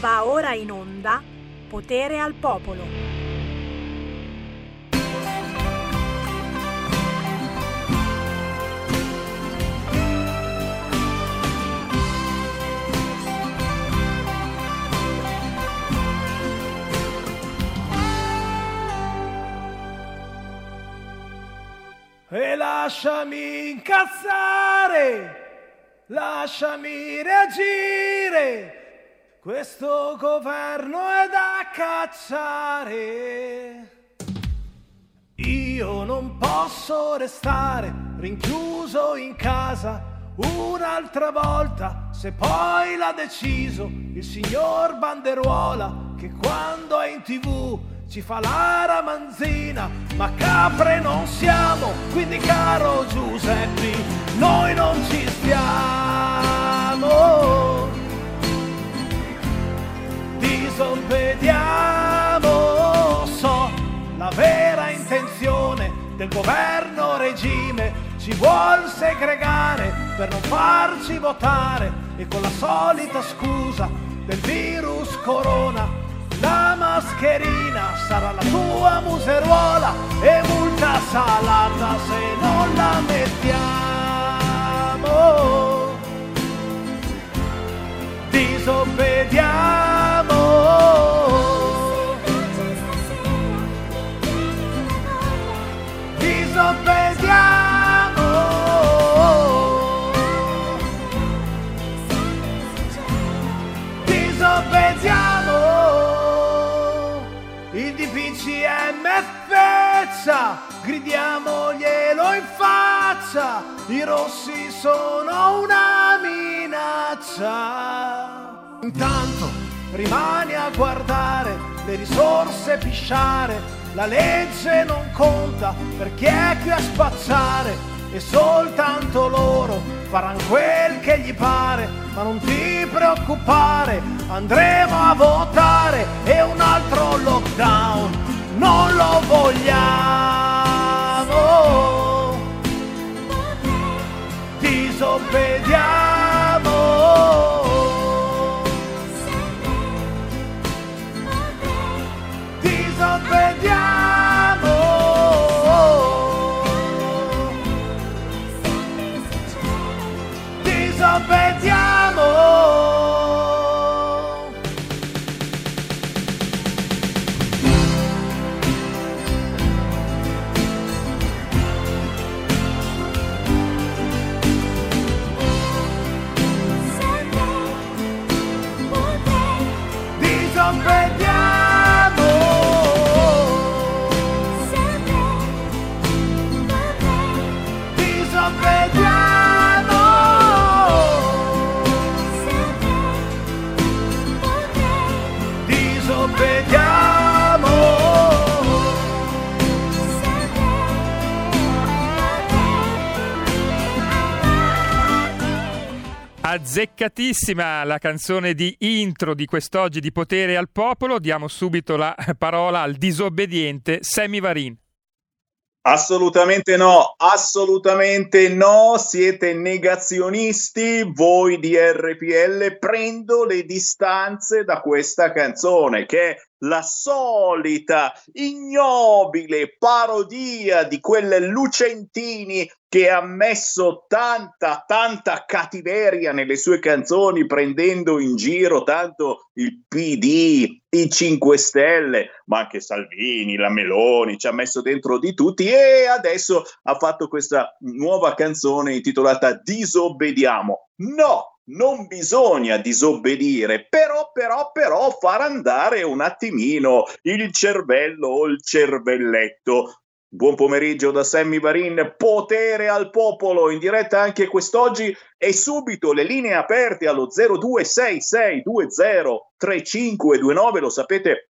Va ora in onda Potere al Popolo. E lasciami incazzare, lasciami reagire questo governo è da cacciare. Io non posso restare rinchiuso in casa un'altra volta, se poi l'ha deciso il signor Banderuola che quando è in tv ci fa la ramanzina, ma capre non siamo, quindi caro Giuseppe, noi non ci stiamo disobbediamo. So la vera intenzione del governo regime ci vuol segregare per non farci votare e con la solita scusa del virus corona la mascherina sarà la tua museruola e multa salata se non la mettiamo disobbediamo. Gridiamoglielo in faccia, i rossi sono una minaccia. Intanto rimani a guardare le risorse pisciare, la legge non conta per chi è qui a spacciare e soltanto loro faranno quel che gli pare, ma non ti preoccupare, andremo a votare e un altro lockdown non lo vogliamo. Disobbediamo. Disobbediamo. Azzeccatissima la canzone di intro di quest'oggi di Potere al Popolo. Diamo subito la parola al disobbediente Sammy Varin. Assolutamente no, assolutamente no, siete negazionisti, voi di RPL, prendo le distanze da questa canzone che è la solita ignobile parodia di quelle Lucentini che ha messo tanta, tanta cattiveria nelle sue canzoni, prendendo in giro tanto il PD, i 5 Stelle, ma anche Salvini, la Meloni, ci ha messo dentro di tutti e adesso ha fatto questa nuova canzone intitolata Disobbediamo. No, non bisogna disobbedire, però, però, però far andare un attimino il cervello o il cervelletto. Buon pomeriggio da Sammy Varin, potere al popolo, in diretta anche quest'oggi e subito le linee aperte allo 0266203529, lo sapete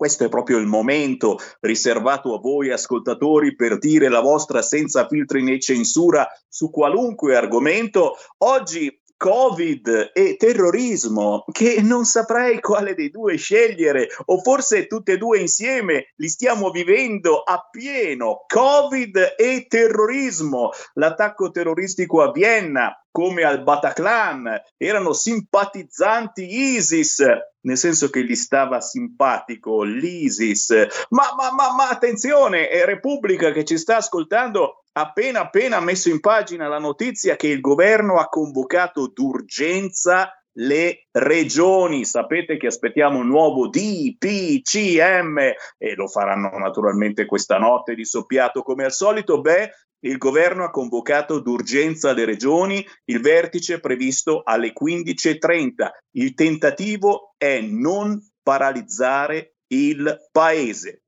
questo è proprio il momento riservato a voi ascoltatori per dire la vostra senza filtri né censura su qualunque argomento. Oggi Covid e terrorismo, che non saprei quale dei due scegliere, o forse tutte e due insieme li stiamo vivendo a pieno. Covid e terrorismo, l'attacco terroristico a Vienna, come al Bataclan, erano simpatizzanti ISIS, nel senso che gli stava simpatico l'ISIS. Ma, ma, ma, ma attenzione, è Repubblica che ci sta ascoltando appena appena messo in pagina la notizia che il governo ha convocato d'urgenza le regioni. Sapete che aspettiamo un nuovo DPCM e lo faranno naturalmente questa notte di soppiato come al solito. Beh, il governo ha convocato d'urgenza le regioni, il vertice è previsto alle 15.30. Il tentativo è non paralizzare il paese.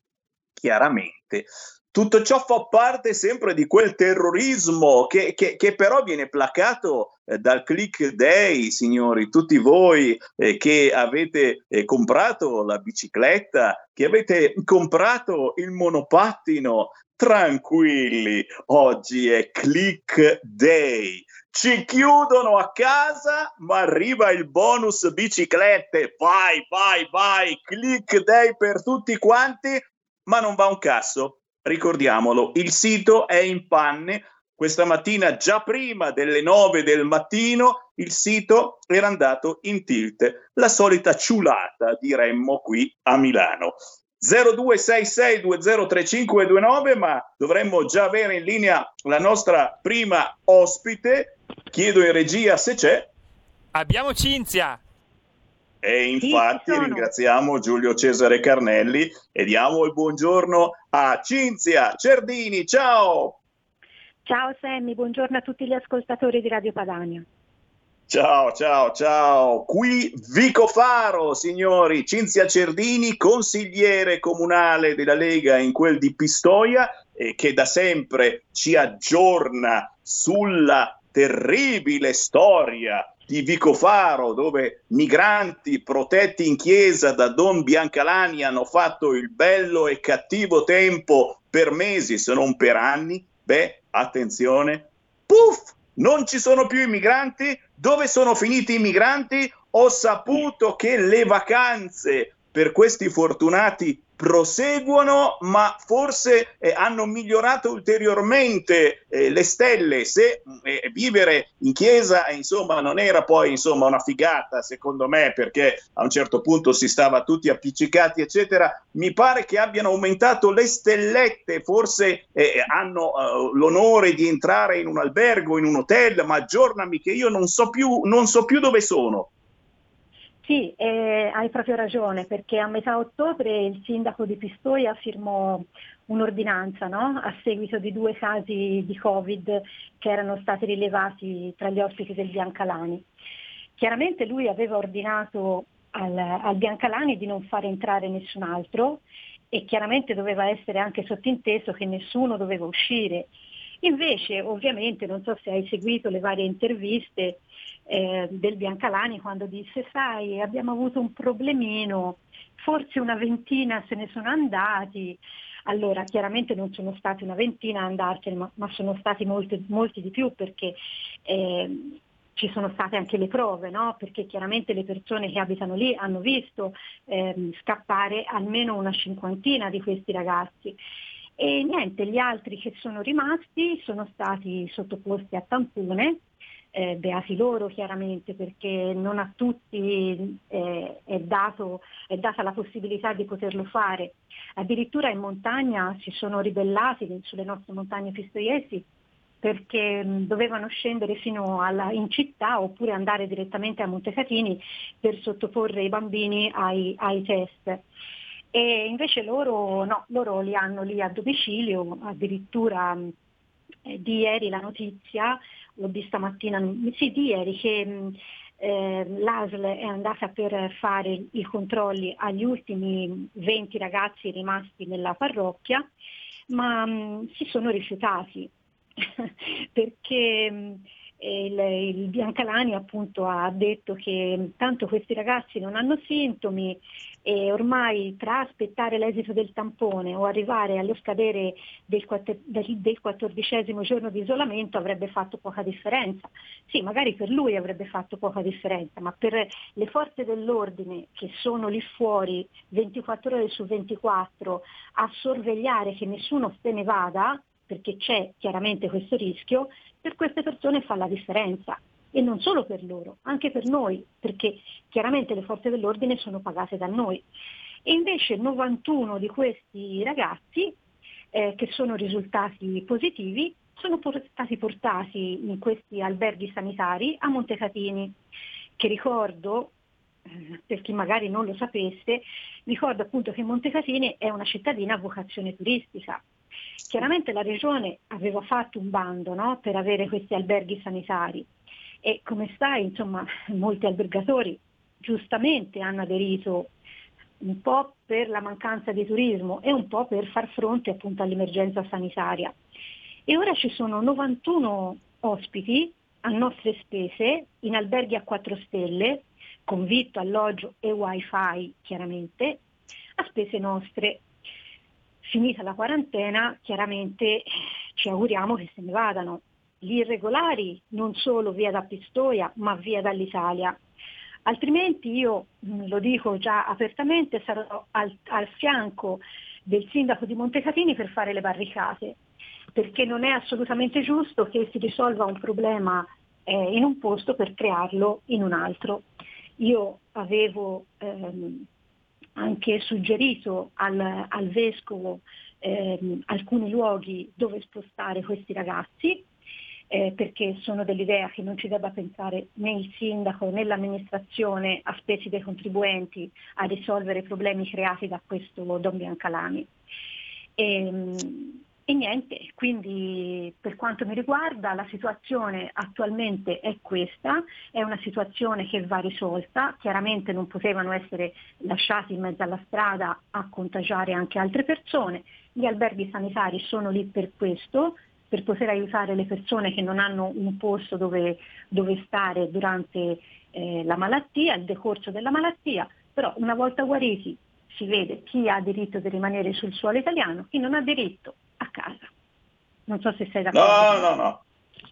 Chiaramente tutto ciò fa parte sempre di quel terrorismo che, che, che però viene placato eh, dal click day, signori, tutti voi eh, che avete eh, comprato la bicicletta, che avete comprato il monopattino, tranquilli, oggi è click day. Ci chiudono a casa, ma arriva il bonus biciclette. Vai, vai, vai, click day per tutti quanti, ma non va un cazzo ricordiamolo, il sito è in panne. Questa mattina, già prima delle 9 del mattino, il sito era andato in tilt. La solita ciulata, diremmo qui a Milano. 0266203529, ma dovremmo già avere in linea la nostra prima ospite. Chiedo in regia se c'è. Abbiamo Cinzia. E infatti ringraziamo Giulio Cesare Carnelli e diamo il buongiorno a Cinzia Cerdini. Ciao! Ciao Sammy, buongiorno a tutti gli ascoltatori di Radio Padania. Ciao, ciao, ciao. Qui Vico Faro, signori. Cinzia Cerdini, consigliere comunale della Lega in quel di Pistoia, eh, che da sempre ci aggiorna sulla terribile storia di Vicofaro, dove migranti protetti in chiesa da Don Biancalani hanno fatto il bello e cattivo tempo per mesi, se non per anni, beh, attenzione, puff, non ci sono più i migranti. Dove sono finiti i migranti? Ho saputo che le vacanze per questi fortunati proseguono, ma forse eh, hanno migliorato ulteriormente eh, le stelle. Se eh, vivere in chiesa, eh, insomma, non era poi insomma, una figata, secondo me, perché a un certo punto si stava tutti appiccicati, eccetera. Mi pare che abbiano aumentato le stellette, forse eh, hanno uh, l'onore di entrare in un albergo, in un hotel, ma aggiornami che io non so più, non so più dove sono. Sì, eh, hai proprio ragione, perché a metà ottobre il sindaco di Pistoia firmò un'ordinanza no? a seguito di due casi di Covid che erano stati rilevati tra gli ospiti del Biancalani. Chiaramente lui aveva ordinato al, al Biancalani di non fare entrare nessun altro e chiaramente doveva essere anche sottinteso che nessuno doveva uscire. Invece, ovviamente, non so se hai seguito le varie interviste, eh, del Biancalani quando disse sai abbiamo avuto un problemino, forse una ventina se ne sono andati. Allora, chiaramente non sono stati una ventina a andarsene, ma, ma sono stati molti, molti, di più perché eh, ci sono state anche le prove, no? perché chiaramente le persone che abitano lì hanno visto eh, scappare almeno una cinquantina di questi ragazzi. E niente, gli altri che sono rimasti sono stati sottoposti a tampone eh, beati loro chiaramente perché non a tutti eh, è, dato, è, data la possibilità di poterlo fare. Addirittura in montagna si sono ribellati sulle nostre montagne pistoiesi perché mh, dovevano scendere fino alla, in città oppure andare direttamente a Montecatini per sottoporre i bambini ai, ai test. E invece loro no, loro li hanno lì a domicilio, addirittura eh, di ieri la notizia l'ho vista mattina, sì, di ieri, che eh, l'ASL è andata per fare i controlli agli ultimi 20 ragazzi rimasti nella parrocchia, ma mh, si sono rifiutati. Perché mh, il, il, Biancalani appunto ha detto che tanto questi ragazzi non hanno sintomi e ormai tra aspettare l'esito del tampone o arrivare allo scadere del, del quattordicesimo giorno di isolamento avrebbe fatto poca differenza. Sì, magari per lui avrebbe fatto poca differenza, ma per le forze dell'ordine che sono lì fuori 24 ore su 24 a sorvegliare che nessuno se ne vada, perché c'è chiaramente questo rischio, per queste persone fa la differenza. e non solo per loro, anche per noi, perché chiaramente le forze dell'ordine sono pagate da noi. E invece 91 di questi ragazzi eh, che sono risultati positivi sono stati portati in questi alberghi sanitari a Montecatini, che ricordo, eh, per chi magari non lo sapesse, ricordo appunto che Montecatini è una cittadina a vocazione turistica. Chiaramente la regione aveva fatto un bando no, per avere questi alberghi sanitari e come sai, insomma, molti albergatori giustamente hanno aderito un po' per la mancanza di turismo e un po' per far fronte appunto all'emergenza sanitaria. E ora ci sono 91 ospiti a nostre spese in alberghi a 4 stelle, con vitto, alloggio e wifi chiaramente, a spese nostre. Finita la quarantena, chiaramente ci auguriamo che se ne vadano. Gli irregolari non solo via da Pistoia, ma via dall'Italia. Altrimenti io, mm, lo dico già apertamente, sarò al, al fianco del sindaco di Montecatini per fare le barricate perché non è assolutamente giusto che si risolva un problema eh, in un posto per crearlo in un altro. Io avevo ehm, anche suggerito al, al vescovo ehm, alcuni luoghi dove spostare questi ragazzi, eh, perché sono dell'idea che non ci debba pensare né il sindaco né l'amministrazione a spese dei contribuenti a risolvere i problemi creati da questo Don Biancalani. E, ehm, e niente, quindi per quanto mi riguarda la situazione attualmente è questa, è una situazione che va risolta, chiaramente non potevano essere lasciati in mezzo alla strada a contagiare anche altre persone, gli alberghi sanitari sono lì per questo, per poter aiutare le persone che non hanno un posto dove, dove stare durante eh, la malattia, il decorso della malattia, però una volta guariti si vede chi ha diritto di rimanere sul suolo italiano, chi non ha diritto casa. Non so se sei d'accordo. No, no, no.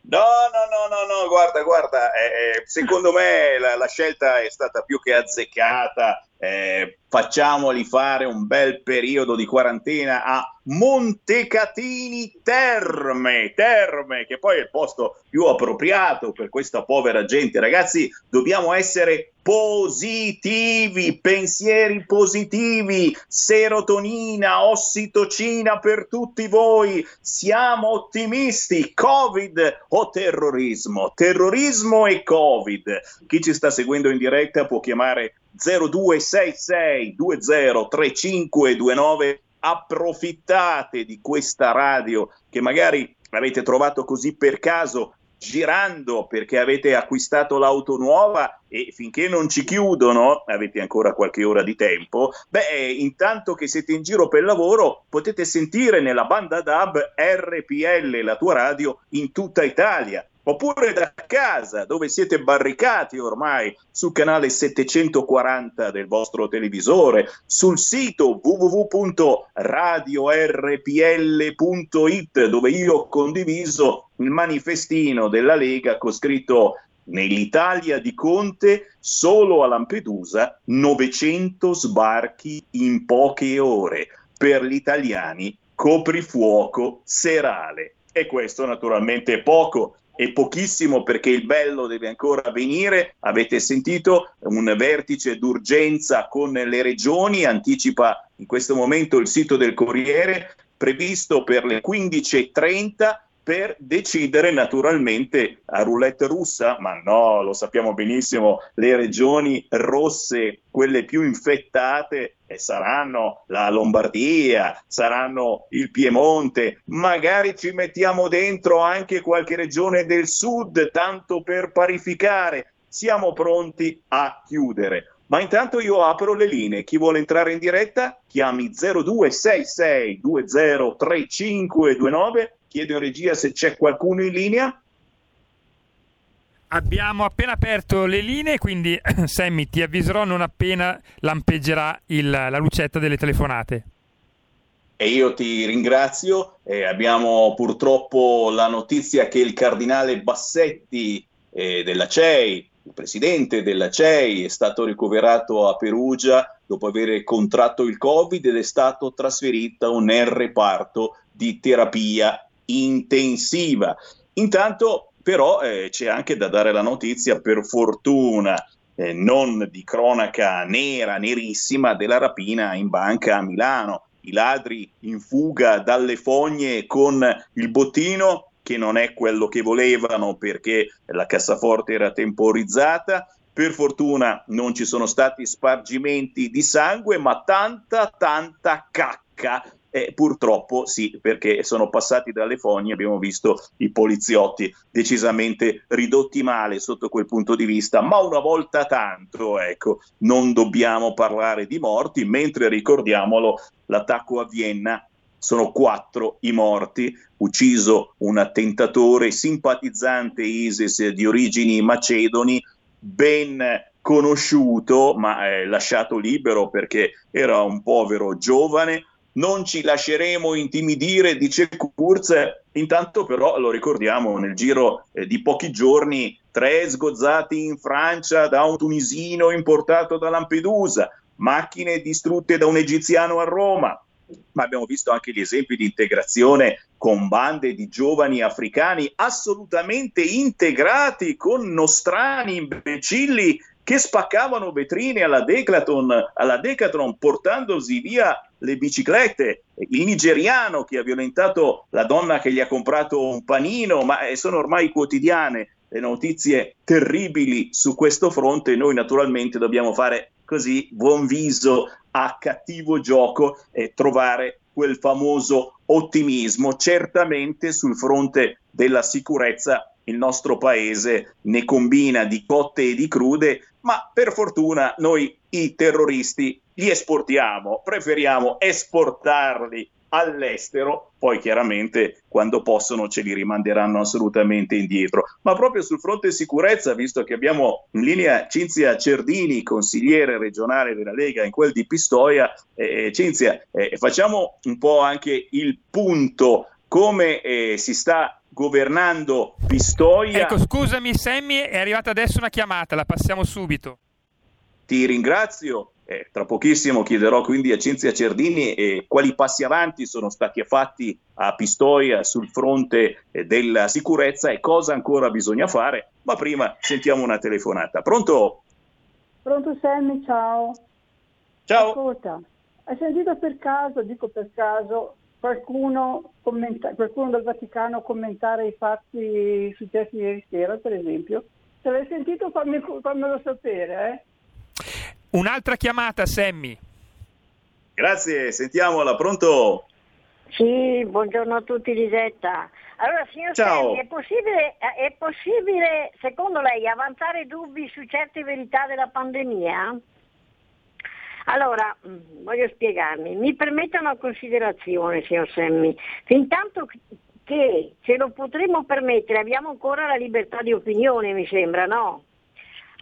No, no, no, no, no, guarda, guarda, eh, eh, secondo me la, la, scelta è stata più che azzeccata. Eh, facciamoli fare un bel periodo di quarantena a Montecatini Terme, Terme, che poi è il posto più appropriato per questa povera gente. Ragazzi, dobbiamo essere positivi, pensieri positivi, serotonina, ossitocina per tutti voi. Siamo ottimisti. Covid o terrorismo? Terrorismo e Covid. Chi ci sta seguendo in diretta può chiamare 0266 203529 approfittate di questa radio che magari avete trovato così per caso girando perché avete acquistato l'auto nuova e finché non ci chiudono, avete ancora qualche ora di tempo, beh, intanto che siete in giro per lavoro potete sentire nella banda DAB RPL, la tua radio, in tutta Italia oppure da casa dove siete barricati ormai sul canale 740 del vostro televisore, sul sito www.radiorpl.it dove io ho condiviso il manifestino della Lega con scritto nell'Italia di Conte solo a Lampedusa 900 sbarchi in poche ore. Per gli italiani coprifuoco serale e questo naturalmente è poco e pochissimo perché il bello deve ancora venire. Avete sentito un vertice d'urgenza con le regioni, anticipa in questo momento il sito del Corriere, previsto per le 15.30 per decidere naturalmente a roulette russa, ma no, lo sappiamo benissimo, le regioni rosse, quelle più infettate, e saranno la Lombardia, saranno il Piemonte, magari ci mettiamo dentro anche qualche regione del sud, tanto per parificare. Siamo pronti a chiudere. Ma intanto io apro le linee. Chi vuole entrare in diretta, chiami 0266 203529 Chiedo in regia se c'è qualcuno in linea. Abbiamo appena aperto le linee, quindi Sammy ti avviserò non appena lampeggerà il, la lucetta delle telefonate. E io ti ringrazio. Eh, abbiamo purtroppo la notizia che il cardinale Bassetti eh, della CEI, il presidente della CEI, è stato ricoverato a Perugia dopo aver contratto il Covid ed è stato trasferito un reparto di terapia intensiva. Intanto però eh, c'è anche da dare la notizia, per fortuna, eh, non di cronaca nera, nerissima, della rapina in banca a Milano. I ladri in fuga dalle fogne con il bottino che non è quello che volevano perché la cassaforte era temporizzata. Per fortuna non ci sono stati spargimenti di sangue, ma tanta, tanta cacca eh, purtroppo sì, perché sono passati dalle fogne, abbiamo visto i poliziotti decisamente ridotti male sotto quel punto di vista, ma una volta tanto, ecco, non dobbiamo parlare di morti, mentre ricordiamolo, l'attacco a Vienna sono quattro i morti, ucciso un attentatore simpatizzante ISIS di origini macedoni, ben conosciuto ma eh, lasciato libero perché era un povero giovane, non ci lasceremo intimidire, dice Kurz, intanto però lo ricordiamo nel giro eh, di pochi giorni, tre sgozzati in Francia da un tunisino importato da Lampedusa, macchine distrutte da un egiziano a Roma, ma abbiamo visto anche gli esempi di integrazione con bande di giovani africani assolutamente integrati con nostrani imbecilli che spaccavano vetrine alla Decathlon, alla Decathlon portandosi via le biciclette, il nigeriano che ha violentato la donna che gli ha comprato un panino, ma eh, sono ormai quotidiane le notizie terribili su questo fronte, noi naturalmente dobbiamo fare così buon viso a cattivo gioco e trovare quel famoso ottimismo. Certamente sul fronte della sicurezza il nostro paese ne combina di cotte e di crude, ma per fortuna noi i terroristi li esportiamo, preferiamo esportarli all'estero, poi chiaramente quando possono ce li rimanderanno assolutamente indietro. Ma proprio sul fronte sicurezza, visto che abbiamo in linea Cinzia Cerdini, consigliere regionale della Lega in quel di Pistoia, eh, Cinzia, eh, facciamo un po' anche il punto come eh, si sta governando Pistoia. Ecco, scusami Sammy, è arrivata adesso una chiamata, la passiamo subito. Ti ringrazio. Eh, tra pochissimo chiederò quindi a Cinzia Cerdini eh, quali passi avanti sono stati fatti a Pistoia sul fronte eh, della sicurezza e cosa ancora bisogna fare, ma prima sentiamo una telefonata. Pronto? Pronto Sammy, ciao. Ciao. Ascolta, hai sentito per caso, dico per caso, qualcuno, commenta- qualcuno del Vaticano commentare i fatti successi ieri sera, per esempio? Se l'hai sentito fammi, fammelo sapere, eh? Un'altra chiamata, Sammy. Grazie, sentiamola, pronto? Sì, buongiorno a tutti Lisetta. Allora, signor Ciao. Sammy, è possibile, è possibile, secondo lei, avanzare dubbi su certe verità della pandemia? Allora, mm, voglio spiegarmi. Mi permetta una considerazione, signor Semmi. Fintanto che ce lo potremo permettere, abbiamo ancora la libertà di opinione, mi sembra, no?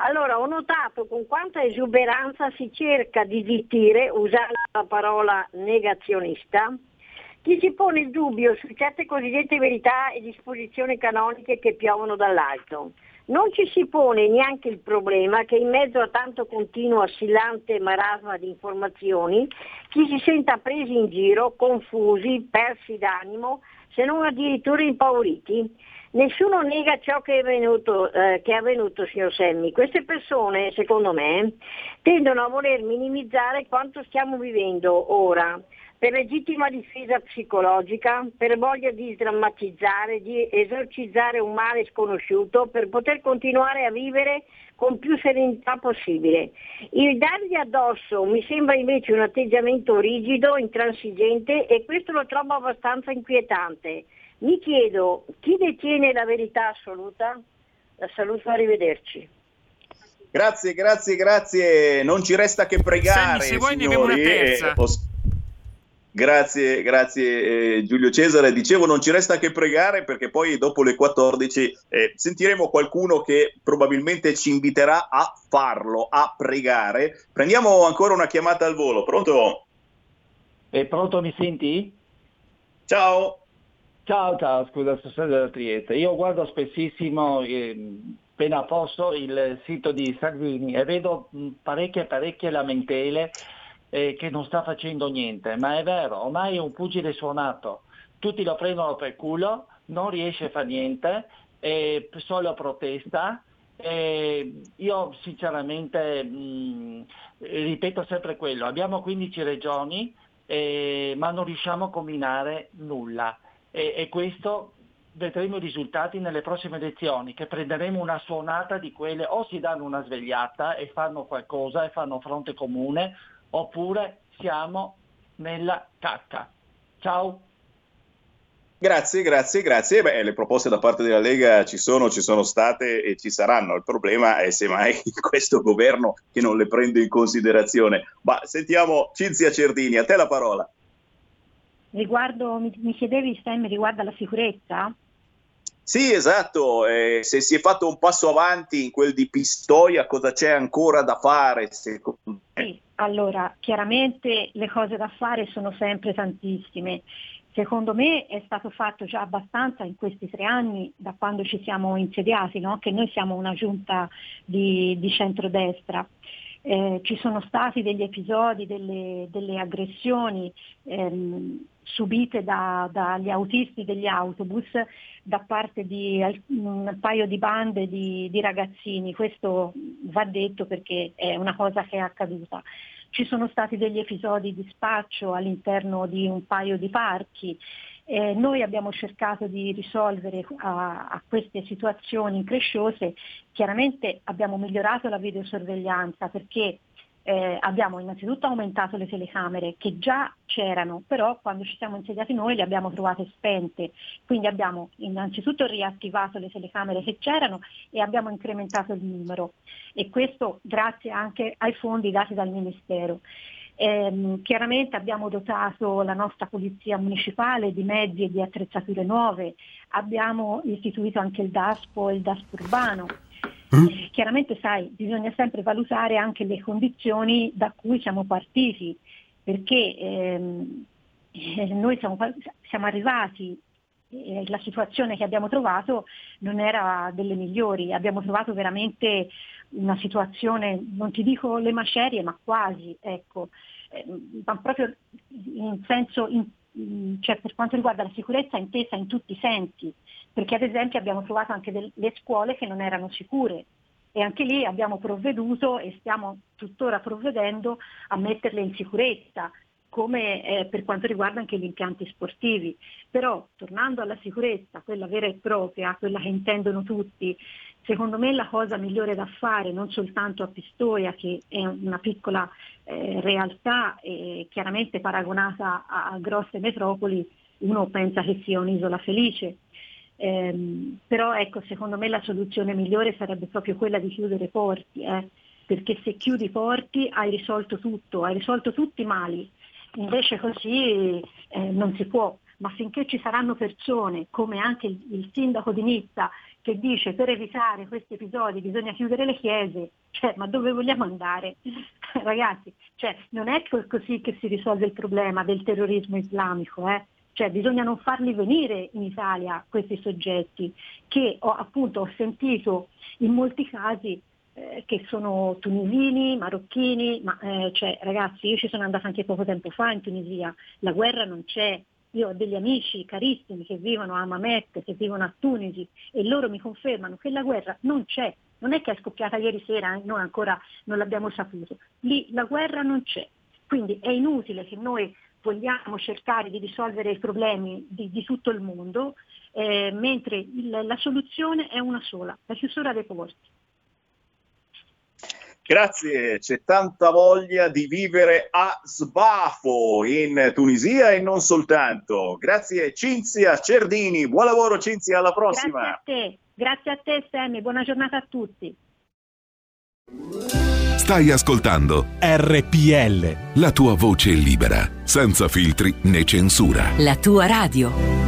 Allora, ho notato con quanta esuberanza si cerca di zittire, usando la parola negazionista, chi si pone il dubbio su certe cosiddette verità e disposizioni canoniche che piovono dall'alto. Non ci si pone neanche il problema che in mezzo a tanto continuo assillante marasma di informazioni chi si senta presi in giro, confusi, persi d'animo, se non addirittura impauriti. Nessuno nega ciò che è avvenuto, eh, che è avvenuto, signor Semmi. Queste persone, secondo me, tendono a voler minimizzare quanto stiamo vivendo ora, per legittima difesa psicologica, per voglia di sdrammatizzare, di esorcizzare un male sconosciuto, per poter continuare a vivere con più serenità possibile. Il dargli addosso mi sembra invece un atteggiamento rigido, intransigente e questo lo trovo abbastanza inquietante. Mi chiedo chi detiene la verità assoluta? La saluto, arrivederci. Grazie, grazie, grazie. Non ci resta che pregare. Senti, se vuoi signori, ne abbiamo una terza. Eh, Grazie, grazie eh, Giulio Cesare. Dicevo, non ci resta che pregare perché poi dopo le 14 eh, sentiremo qualcuno che probabilmente ci inviterà a farlo, a pregare. Prendiamo ancora una chiamata al volo. Pronto? È pronto, mi senti? Ciao. Ciao, ciao, scusa, sono della Trieste. Io guardo spessissimo, eh, appena posso, il sito di Salvini e vedo parecchie, parecchie lamentele eh, che non sta facendo niente, ma è vero, ormai è un pugile suonato, tutti lo prendono per culo, non riesce a fare niente è solo protesta. E io sinceramente mh, ripeto sempre quello, abbiamo 15 regioni eh, ma non riusciamo a combinare nulla e, e questo vedremo i risultati nelle prossime elezioni, che prenderemo una suonata di quelle o si danno una svegliata e fanno qualcosa e fanno fronte comune, oppure siamo nella cacca. Ciao! Grazie, grazie, grazie. Beh, le proposte da parte della Lega ci sono, ci sono state e ci saranno. Il problema è semmai questo governo che non le prende in considerazione. Ma sentiamo Cinzia Cerdini, a te la parola. Riguardo, mi, mi chiedevi Stem riguardo alla sicurezza? Sì, esatto. Eh, se si è fatto un passo avanti in quel di Pistoia, cosa c'è ancora da fare? Sì, allora, chiaramente le cose da fare sono sempre tantissime. Secondo me è stato fatto già abbastanza in questi tre anni da quando ci siamo insediati, no? che noi siamo una giunta di, di centrodestra. Eh, ci sono stati degli episodi, delle, delle aggressioni ehm, subite da, dagli autisti degli autobus da parte di un paio di bande di, di ragazzini, questo va detto perché è una cosa che è accaduta. Ci sono stati degli episodi di spaccio all'interno di un paio di parchi. Eh, noi abbiamo cercato di risolvere a, a, queste situazioni incresciose, chiaramente abbiamo migliorato la videosorveglianza perché eh, abbiamo innanzitutto aumentato le telecamere che già c'erano, però quando ci siamo insediati noi le abbiamo trovate spente, quindi abbiamo innanzitutto riattivato le telecamere che c'erano e abbiamo incrementato il numero. E questo grazie anche ai fondi dati dal Ministero. Eh, chiaramente abbiamo dotato la nostra polizia municipale di mezzi e di attrezzature nuove, abbiamo istituito anche il DASPO e il DASPO urbano. Eh, chiaramente sai, bisogna sempre valutare anche le condizioni da cui siamo partiti, perché ehm, eh, noi siamo, siamo arrivati e la situazione che abbiamo trovato non era delle migliori, abbiamo trovato veramente una situazione, non ti dico le macerie, ma quasi, ecco, eh, ma proprio in senso, in, cioè per quanto riguarda la sicurezza intesa in tutti i sensi, perché ad esempio abbiamo trovato anche delle scuole che non erano sicure. E anche lì abbiamo provveduto e stiamo tuttora provvedendo a metterle in sicurezza come eh, per quanto riguarda anche gli impianti sportivi. Però tornando alla sicurezza, quella vera e propria, quella che intendono tutti, secondo me la cosa migliore da fare, non soltanto a Pistoia, che è una piccola eh, realtà e chiaramente paragonata a, a grosse metropoli, uno pensa che sia un'isola felice, Ehm, però ecco, secondo me la soluzione migliore sarebbe proprio quella di chiudere i porti, eh? perché se chiudi i porti hai risolto tutto, hai risolto tutti i mali, invece così eh, non si può. Ma finché ci saranno persone, come anche il, il sindaco di Nizza, che dice per evitare questi episodi bisogna chiudere le chiese, cioè, ma dove vogliamo andare? Ragazzi, cioè, non è così che si risolve il problema del terrorismo islamico. Eh? Cioè bisogna non farli venire in Italia questi soggetti che ho, appunto ho sentito in molti casi eh, che sono tunisini, marocchini, ma eh, cioè, ragazzi io ci sono andata anche poco tempo fa in Tunisia, la guerra non c'è, io ho degli amici carissimi che vivono a Mamet, che vivono a Tunisi e loro mi confermano che la guerra non c'è, non è che è scoppiata ieri sera eh, noi ancora non l'abbiamo saputo, lì la guerra non c'è, quindi è inutile che noi vogliamo cercare di risolvere i problemi di, di tutto il mondo, eh, mentre il, la soluzione è una sola, la chiusura dei porti. Grazie, c'è tanta voglia di vivere a sbafo in Tunisia e non soltanto. Grazie Cinzia Cerdini, buon lavoro Cinzia, alla prossima. Grazie a te, grazie a te Sammy, buona giornata a tutti. Stai ascoltando RPL. La tua voce libera, senza filtri né censura. La tua radio.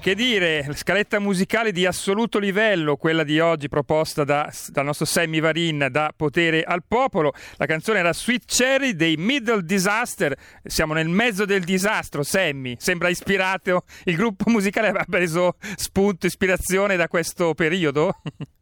Che dire, scaletta musicale di assoluto livello, quella di oggi proposta da, dal nostro Sammy Varin da Potere al Popolo. La canzone era Sweet Cherry dei Middle Disaster. Siamo nel mezzo del disastro, Sammy. Sembra ispirato, il gruppo musicale aveva preso spunto, ispirazione da questo periodo?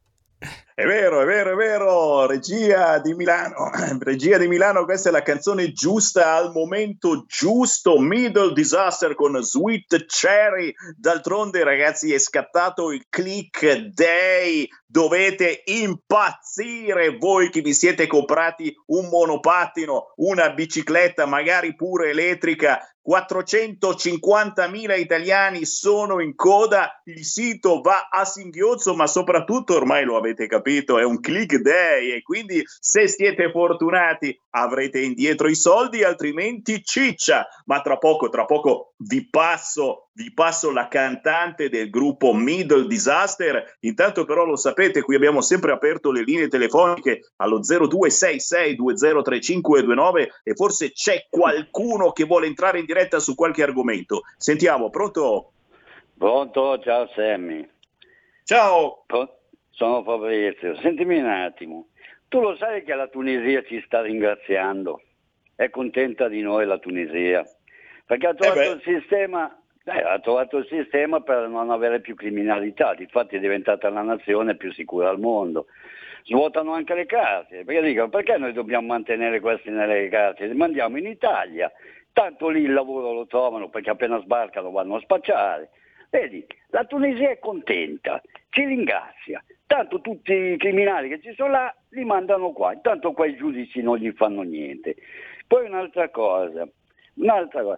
È vero, è vero, è vero, regia di Milano, regia di Milano, questa è la canzone giusta al momento giusto, Middle Disaster con Sweet Cherry, d'altronde ragazzi è scattato il click day, dovete impazzire voi che vi siete comprati un monopattino, una bicicletta, magari pure elettrica, 450.000 italiani sono in coda, il sito va a singhiozzo, ma soprattutto ormai lo avete capito, è un click day e quindi se siete fortunati avrete indietro i soldi, altrimenti ciccia. Ma tra poco, tra poco vi passo, vi passo la cantante del gruppo Middle Disaster. Intanto però lo sapete, qui abbiamo sempre aperto le linee telefoniche allo 0266203529 e forse c'è qualcuno che vuole entrare in diretta su qualche argomento. Sentiamo, pronto? Pronto, ciao Sammy. Ciao. Sono Fabrizio. Sentimi un attimo. Tu lo sai che la Tunisia ci sta ringraziando? È contenta di noi la Tunisia? Perché ha trovato Eh il sistema eh, ha trovato il sistema per non avere più criminalità, difatti è diventata la nazione più sicura al mondo. Svuotano anche le carceri, perché dicono perché noi dobbiamo mantenere questi nelle carceri? Li mandiamo in Italia, tanto lì il lavoro lo trovano perché appena sbarcano vanno a spacciare. Vedi, la Tunisia è contenta, ci ringrazia, tanto tutti i criminali che ci sono là li mandano qua, intanto qua i giudici non gli fanno niente. Poi un'altra cosa, un'altra cosa.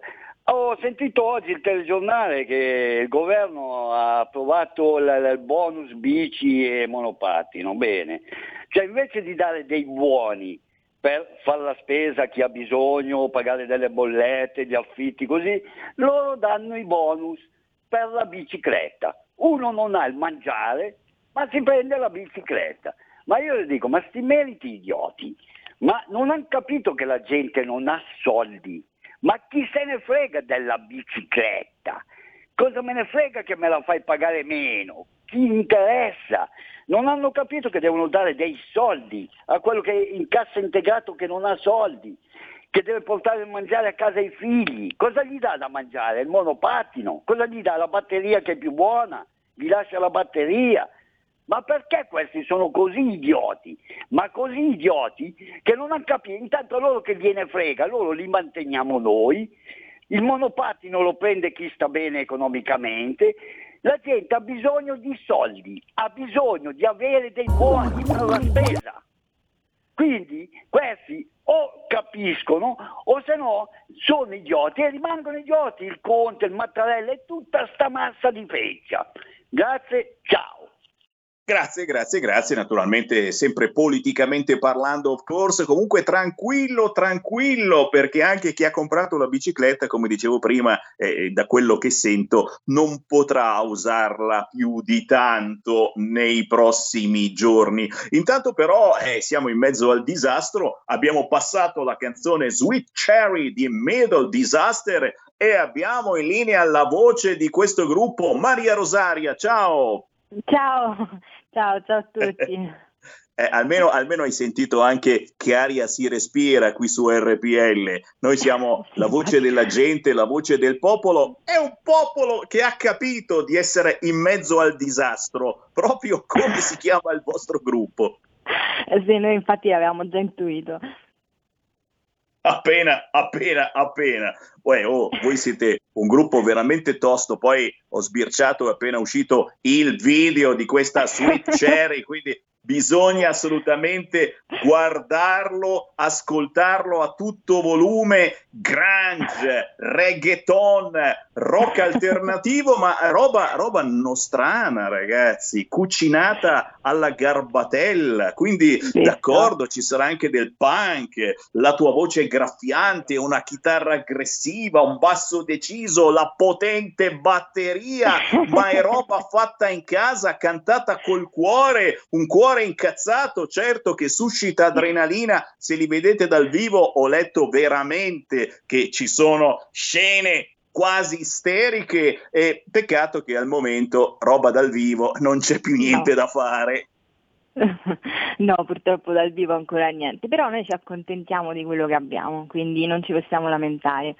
Ho sentito oggi il telegiornale che il governo ha approvato il, bonus bici e monopattino, bene, cioè invece di dare dei buoni per fare la spesa a chi ha bisogno, pagare delle bollette, gli affitti, così, loro danno i bonus per la bicicletta. Uno non ha il mangiare, ma si prende la bicicletta. Ma io le dico, ma sti meriti idioti, ma non hanno capito che la gente non ha soldi. Ma chi se ne frega della bicicletta? Cosa me ne frega che me la fai pagare meno? Chi interessa? Non hanno capito che devono dare dei soldi a quello che è in cassa integrato che non ha soldi, che deve portare il mangiare a casa ai figli. Cosa gli dà da mangiare? Il monopattino? Cosa gli dà? La batteria che è più buona? Gli lascia la batteria? Ma perché questi sono così idioti? Ma così idioti che non hanno capito, intanto loro che gliene frega, loro li manteniamo noi, il monopattino lo prende chi sta bene economicamente, la gente ha bisogno di soldi, ha bisogno di avere dei buoni per la spesa. Quindi questi o capiscono o se no sono idioti e rimangono idioti, il Conte, il Mattarella e tutta sta massa di feccia. Grazie, ciao. Grazie, grazie, grazie. Naturalmente, sempre politicamente parlando, of course. Comunque, tranquillo, tranquillo, perché anche chi ha comprato la bicicletta, come dicevo prima, eh, da quello che sento, non potrà usarla più di tanto nei prossimi giorni. Intanto, però, eh, siamo in mezzo al disastro. Abbiamo passato la canzone Sweet Cherry di Middle Disaster e abbiamo in linea la voce di questo gruppo, Maria Rosaria. Ciao. Ciao, ciao, ciao a tutti. Eh, almeno, almeno, hai sentito anche che aria si respira qui su RPL. Noi siamo la voce della gente, la voce del popolo. È un popolo che ha capito di essere in mezzo al disastro, proprio come si chiama il vostro gruppo. Eh sì, noi infatti l'avevamo già intuito. Appena, appena, appena. Uè, oh, voi siete un gruppo veramente tosto. Poi ho sbirciato, è appena uscito il video di questa Sweet Cherry, quindi bisogna assolutamente guardarlo, ascoltarlo a tutto volume, grunge, reggaeton, rock alternativo, ma roba, roba nostrana, ragazzi, cucinata alla garbatella, quindi d'accordo, ci sarà anche del punk, la tua voce graffiante, una chitarra aggressiva, un basso deciso, la potente batteria, ma è roba fatta in casa, cantata col cuore, un cuore incazzato, certo che suscita adrenalina, se li vedete dal vivo ho letto veramente che ci sono scene quasi isteriche e peccato che al momento roba dal vivo non c'è più niente no. da fare. no, purtroppo dal vivo ancora niente, però noi ci accontentiamo di quello che abbiamo, quindi non ci possiamo lamentare.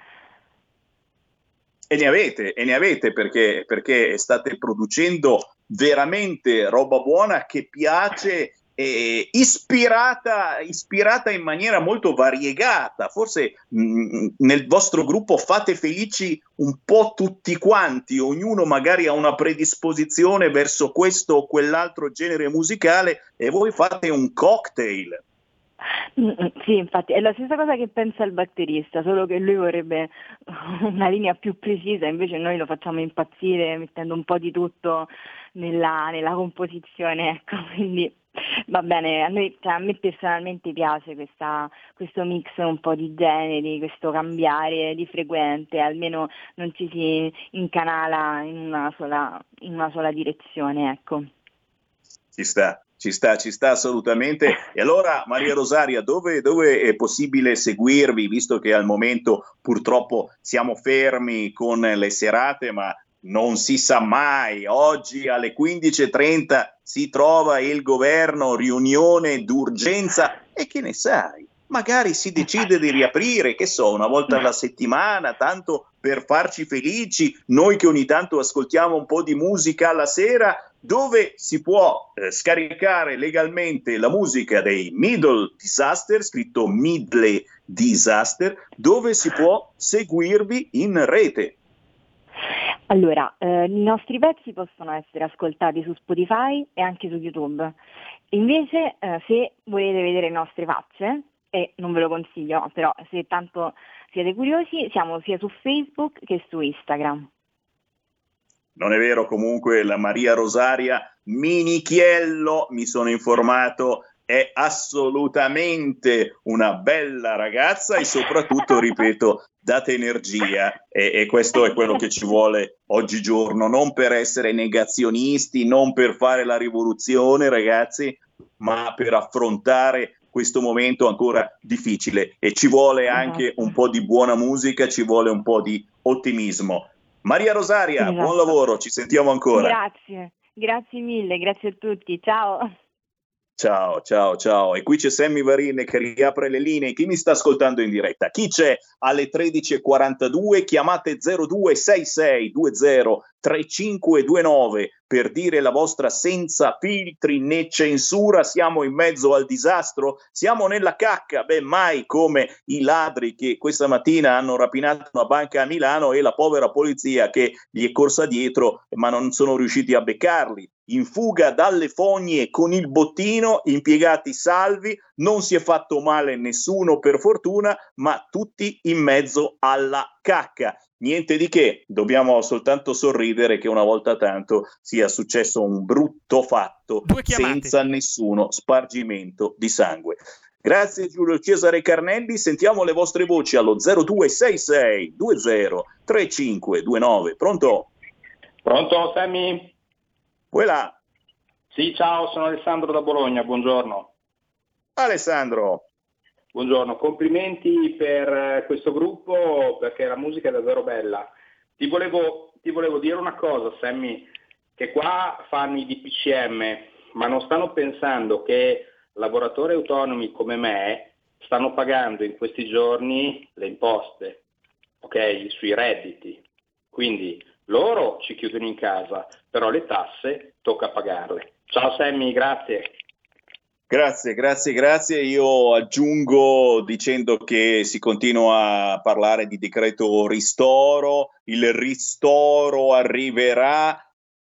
E ne avete, e ne avete perché, perché state producendo veramente roba buona che piace eh, ispirata, ispirata in maniera molto variegata. Forse mh, nel vostro gruppo fate felici un po' tutti quanti, ognuno magari ha una predisposizione verso questo o quell'altro genere musicale e voi fate un cocktail. Mm, mm, Sì, infatti è la stessa cosa che pensa il batterista, solo che lui vorrebbe una linea più precisa, invece noi lo facciamo impazzire mettendo un po' di tutto nella, nella composizione, ecco, quindi va bene, a, noi, cioè, a me personalmente piace questa- questo mix un po' di generi, questo cambiare di frequente, almeno non ci si incanala in una sola, in una sola direzione, ecco. Ci sta, ci sta, ci sta assolutamente. E allora, Maria Rosaria, dove, dove è possibile seguirvi, visto che al momento purtroppo siamo fermi con le serate, ma non si sa mai. Oggi alle 15.30 si trova il governo, riunione d'urgenza e che ne sai? Magari si decide di riaprire, che so, una volta alla settimana, tanto per farci felici, noi che ogni tanto ascoltiamo un po' di musica alla sera, dove si può eh, scaricare legalmente la musica dei Middle Disaster, scritto Middle Disaster, dove si può seguirvi in rete. Allora, eh, i nostri pezzi possono essere ascoltati su Spotify e anche su YouTube. Invece, eh, se volete vedere le nostre facce, e non ve lo consiglio, però se tanto siete curiosi, siamo sia su Facebook che su Instagram. Non è vero, comunque la Maria Rosaria Minichiello, mi sono informato, è assolutamente una bella ragazza e soprattutto, ripeto, date energia e, e questo è quello che ci vuole oggigiorno, non per essere negazionisti, non per fare la rivoluzione, ragazzi, ma per affrontare questo momento ancora difficile e ci vuole anche un po' di buona musica, ci vuole un po' di ottimismo. Maria Rosaria, Esatto. buon lavoro, ci sentiamo ancora. Grazie, grazie mille, grazie a tutti, ciao. Ciao, ciao, ciao. E qui c'è Sammy Varin che riapre le linee. Chi mi sta ascoltando in diretta? Chi c'è alle 13.42? Chiamate 0266203529 per dire la vostra senza filtri né censura. Siamo in mezzo al disastro? Siamo nella cacca? Beh, mai come i ladri che questa mattina hanno rapinato una banca a Milano e la povera polizia che gli è corsa dietro, ma non sono riusciti a beccarli in fuga dalle fogne con il bottino, impiegati salvi, non si è fatto male nessuno per fortuna, ma tutti in mezzo alla cacca. Niente di che, dobbiamo soltanto sorridere che una volta tanto sia successo un brutto fatto senza nessuno spargimento di sangue. Grazie Giulio Cesare Carnelli, sentiamo le vostre voci allo 0266 20 3529. Pronto? Pronto, Sammy? Voilà. Sì, ciao, sono Alessandro da Bologna, buongiorno. Alessandro. Buongiorno, complimenti per eh, questo gruppo perché la musica è davvero bella. Ti volevo, ti volevo dire una cosa, Sammy, che qua fanno i DPCM, ma non stanno pensando che lavoratori autonomi come me stanno pagando in questi giorni le imposte, ok, sui redditi. Quindi loro ci chiudono in casa, però le tasse tocca pagarle. Ciao Sammy, grazie. Grazie, grazie, grazie. Io aggiungo dicendo che si continua a parlare di decreto ristoro, il ristoro arriverà.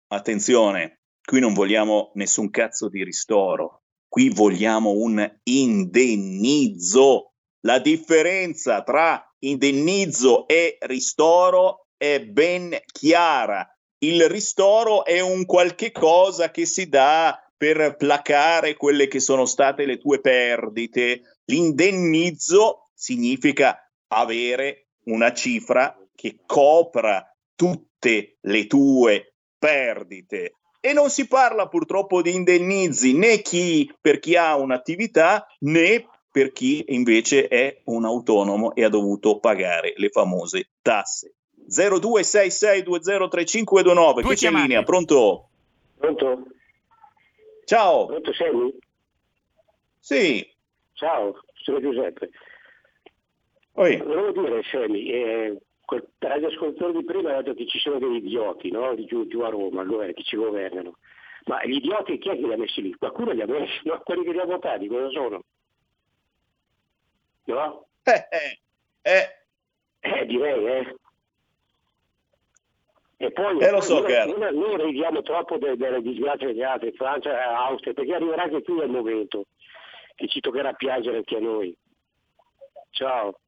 Attenzione, qui non vogliamo nessun cazzo di ristoro, qui vogliamo un indennizzo. La differenza tra indennizzo e ristoro è ben chiara. Il ristoro è un qualche cosa che si dà per placare quelle che sono state le tue perdite. L'indennizzo significa avere una cifra che copra tutte le tue perdite. E non si parla purtroppo di indennizi né chi, per chi ha un'attività né per chi invece è un autonomo e ha dovuto pagare le famose tasse. 0266203529, chi c'è in linea? Pronto? Pronto? Ciao. Pronto Sammy? Sì. Ciao, sono Giuseppe. Oi. Volevo dire, Sammy, eh, quel radioascoltatore di prima ha detto che ci sono degli idioti, no? Di giù, giù a Roma, allora, che ci governano. Ma gli idioti chi è che li ha messi lì? Qualcuno li ha messi, no? quelli che li ha votati, cosa sono? No? Eh, eh, eh. Eh, direi, eh. E poi, Eh, lo so, noi, caro. noi, noi ridiamo troppo de- delle disgrazie degli altri, Francia e Austria, perché arriverà anche qui il momento che ci toccherà piangere anche a noi. Ciao.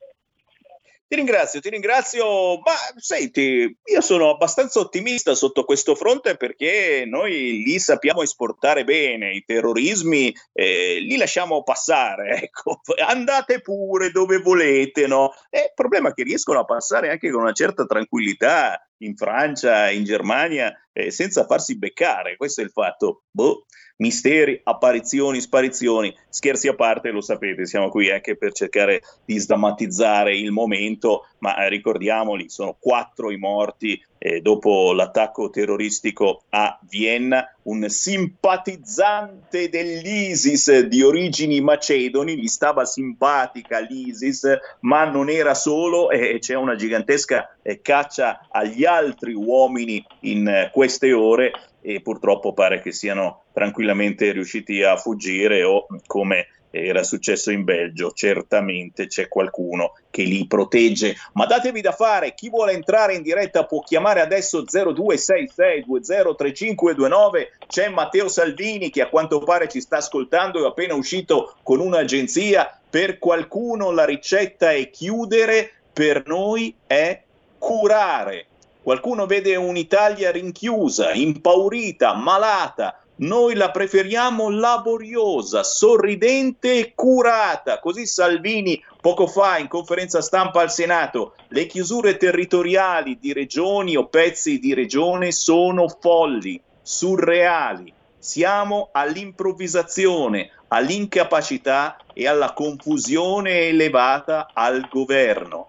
Ti ringrazio, ti ringrazio. Ma senti, io sono abbastanza ottimista sotto questo fronte perché noi li sappiamo esportare bene, i terrorismi eh, li lasciamo passare, ecco, andate pure dove volete, no? E il problema è che riescono a passare anche con una certa tranquillità in Francia, in Germania, eh, senza farsi beccare, questo è il fatto. Boh, misteri, apparizioni, sparizioni, scherzi a parte, lo sapete, siamo qui anche per cercare di sdrammatizzare il momento, ma eh, ricordiamoli, sono quattro i morti eh, dopo l'attacco terroristico a Vienna, un simpatizzante dell'ISIS di origini macedoni, gli stava simpatica l'ISIS, ma non era solo e c'è una gigantesca eh, caccia agli altri uomini in eh, queste ore e purtroppo pare che siano tranquillamente riusciti a fuggire o come era successo in Belgio, certamente c'è qualcuno che li protegge. Ma datevi da fare, chi vuole entrare in diretta può chiamare adesso 0266203529. C'è Matteo Salvini che a quanto pare ci sta ascoltando, è appena uscito con un'agenzia. Per qualcuno la ricetta è chiudere, per noi è curare. Qualcuno vede un'Italia rinchiusa, impaurita, malata. Noi la preferiamo laboriosa, sorridente e curata. Così Salvini poco fa in conferenza stampa al Senato, le chiusure territoriali di regioni o pezzi di regione sono folli, surreali. Siamo all'improvvisazione, all'incapacità e alla confusione elevata al governo.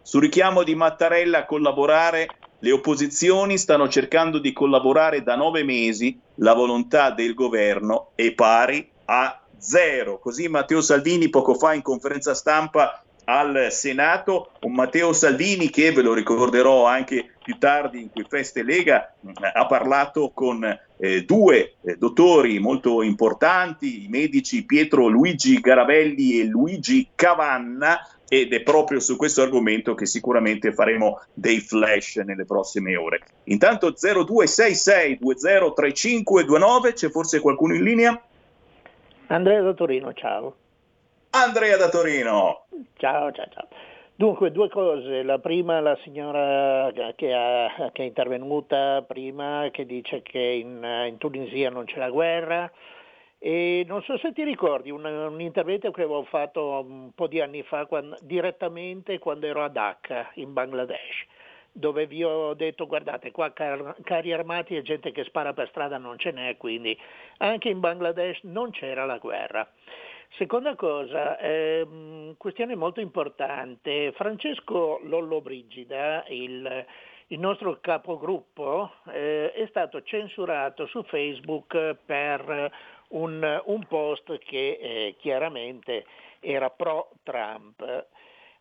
Su richiamo di Mattarella a collaborare, le opposizioni stanno cercando di collaborare da nove mesi, la volontà del governo è pari a zero. Così Matteo Salvini poco fa in conferenza stampa al Senato, un Matteo Salvini che ve lo ricorderò anche più tardi in cui Feste Lega mh, ha parlato con eh, due eh, dottori molto importanti, i medici Pietro Luigi Garavelli e Luigi Cavanna, ed è proprio su questo argomento che sicuramente faremo dei flash nelle prossime ore. Intanto 0266203529, c'è forse qualcuno in linea? Andrea da Torino, ciao. Andrea da Torino. Ciao, ciao, ciao. Dunque, due cose. La prima, la signora che, ha- che è intervenuta prima, che dice che in, in Tunisia non c'è la guerra. E non so se ti ricordi un, un intervento che avevo fatto un po' di anni fa quando- direttamente quando ero a Dhaka, in Bangladesh, dove vi ho detto guardate qua car- carri armati e gente che spara per strada non ce n'è, quindi anche in Bangladesh non c'era la guerra. Seconda cosa, ehm, questione molto importante, Francesco Lollobrigida, il, il nostro capogruppo, eh, è stato censurato su Facebook per un, un post che eh, chiaramente era pro Trump.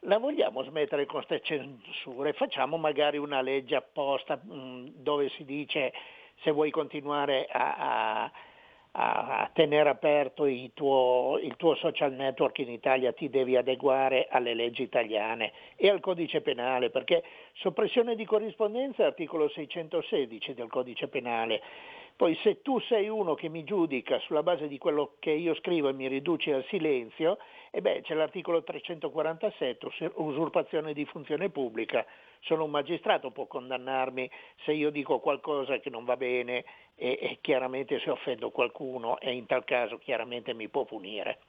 La vogliamo smettere con queste censure? Facciamo magari una legge apposta mh, dove si dice se vuoi continuare a, a- a tenere aperto il tuo, il tuo social network in Italia ti devi adeguare alle leggi italiane e al codice penale, perché soppressione di corrispondenza è articolo 616 del codice penale. Poi se tu sei uno che mi giudica sulla base di quello che io scrivo e mi riduci al silenzio, e beh, c'è l'articolo 347, us- usurpazione di funzione pubblica. Sono un magistrato, può condannarmi se io dico qualcosa che non va bene e, e chiaramente se offendo qualcuno e in tal caso chiaramente mi può punire.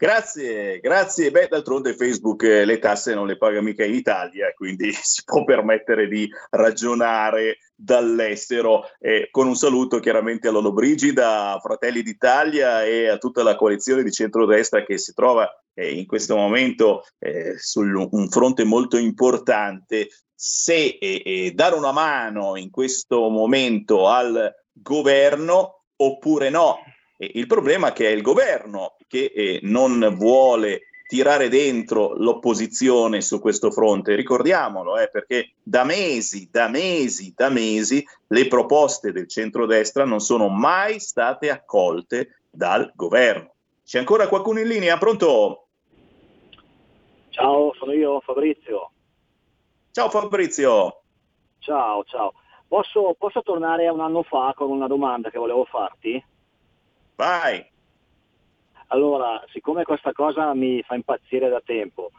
Grazie, grazie. Beh, d'altronde Facebook eh, le tasse non le paga mica in Italia, quindi si può permettere di ragionare dall'estero. Eh, con un saluto chiaramente a Lollobrigida, a Fratelli d'Italia e a tutta la coalizione di centrodestra che si trova eh, in questo momento eh, su un fronte molto importante. Se eh, dare una mano in questo momento al governo oppure no. E il problema è che è il governo che eh, non vuole tirare dentro l'opposizione su questo fronte. Ricordiamolo, eh, perché da mesi, da mesi, da mesi le proposte del centrodestra non sono mai state accolte dal governo. C'è ancora qualcuno in linea? Pronto? Ciao, sono io Fabrizio. Ciao Fabrizio. Ciao, ciao. Posso, posso tornare a un anno fa con una domanda che volevo farti? Vai. Allora, siccome questa cosa mi fa impazzire da tempo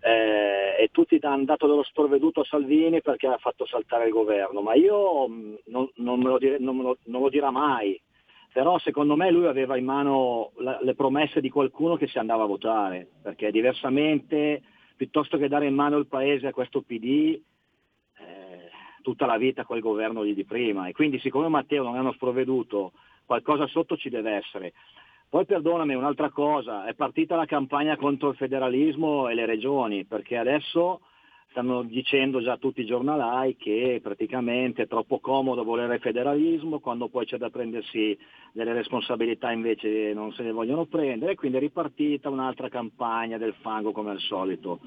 eh, e tutti hanno dato dello sprovveduto a Salvini perché ha fatto saltare il governo, ma io mh, non, non, me dire, non, lo, non, lo dirà mai, però secondo me lui aveva in mano la, le promesse di qualcuno che si andava a votare, perché diversamente, piuttosto che dare in mano il paese a questo PD, eh, tutta la vita quel governo di prima. E quindi siccome Matteo non è uno sprovveduto, qualcosa sotto ci deve essere. Poi perdonami un'altra cosa, è partita la campagna contro il federalismo e le regioni, perché adesso stanno dicendo già tutti i giornalai che praticamente è troppo comodo volere il federalismo, quando poi c'è da prendersi delle responsabilità invece non se ne vogliono prendere, quindi è ripartita un'altra campagna del fango come al solito.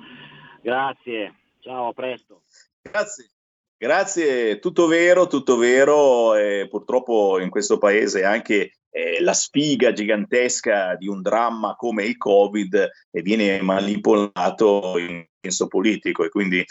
Grazie, ciao, a presto. Grazie. Grazie, tutto vero, tutto vero. Eh, purtroppo in questo paese anche eh, la sfiga gigantesca di un dramma come il Covid eh, viene manipolato in senso politico. E quindi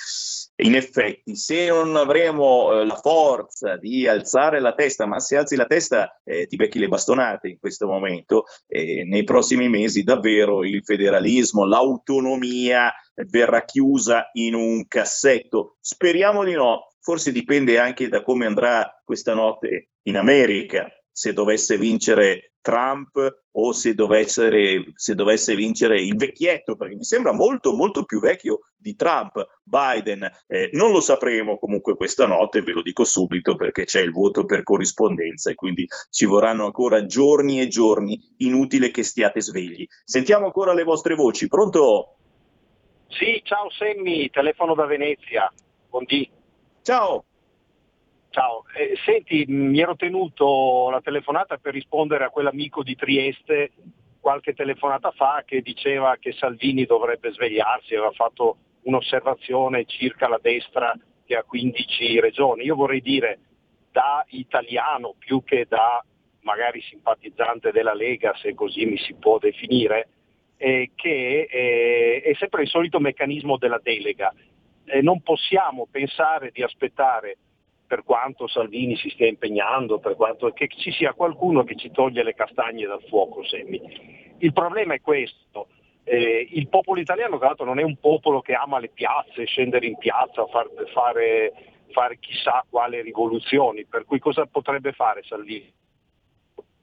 in effetti se non avremo eh, la forza di alzare la testa, ma se alzi la testa eh, ti becchi le bastonate in questo momento, eh, nei prossimi mesi davvero il federalismo, l'autonomia verrà chiusa in un cassetto. Speriamo di no, forse dipende anche da come andrà questa notte in America se dovesse vincere Trump o se dovesse, se dovesse, vincere il vecchietto, perché mi sembra molto, molto più vecchio di Trump, Biden. Eh, non lo sapremo comunque questa notte, ve lo dico subito, perché c'è il voto per corrispondenza e quindi ci vorranno ancora giorni e giorni, inutile che stiate svegli. Sentiamo ancora le vostre voci, pronto? Sì, ciao Semmi, telefono da Venezia, con D. Ciao. Ciao, eh, senti, mi ero tenuto la telefonata per rispondere a quell'amico di Trieste qualche telefonata fa che diceva che Salvini dovrebbe svegliarsi, aveva fatto un'osservazione circa la destra che ha 15 regioni. Io vorrei dire da italiano più che da magari simpatizzante della Lega, se così mi si può definire, eh, che eh, è sempre il solito meccanismo della delega. Eh, non possiamo pensare di aspettare per quanto Salvini si stia impegnando, per quanto che ci sia qualcuno che ci toglie le castagne dal fuoco, Semmi. Il problema è questo. Eh, il popolo italiano, tra l'altro, non è un popolo che ama le piazze, scendere in piazza, far, fare, fare chissà quale rivoluzioni, per cui cosa potrebbe fare Salvini?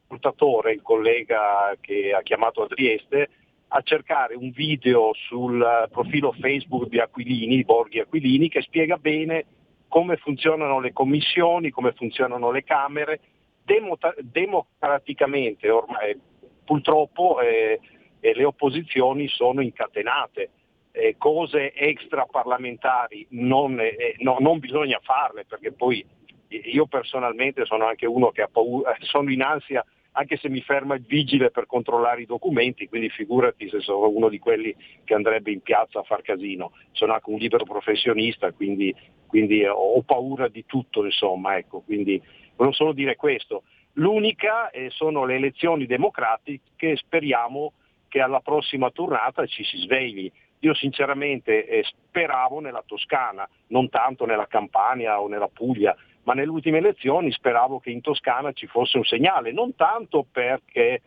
Il collega che ha chiamato a Trieste, a cercare un video sul profilo Facebook di Aquilini, Borghi Aquilini, che spiega bene come funzionano le commissioni, come funzionano le Camere, democraticamente ormai purtroppo eh, eh, le opposizioni sono incatenate. Eh, cose extraparlamentari non, eh, no, non bisogna farle perché poi io personalmente sono anche uno che ha paura, sono in ansia anche se mi ferma il vigile per controllare i documenti, quindi figurati se sono uno di quelli che andrebbe in piazza a far casino. Sono anche un libero professionista, quindi, quindi ho paura di tutto, insomma, ecco, quindi volevo solo dire questo. L'unica eh, sono le elezioni democratiche, speriamo che alla prossima tornata ci si svegli. Io sinceramente eh, speravo nella Toscana, non tanto nella Campania o nella Puglia, ma nelle ultime elezioni speravo che in Toscana ci fosse un segnale, non tanto perché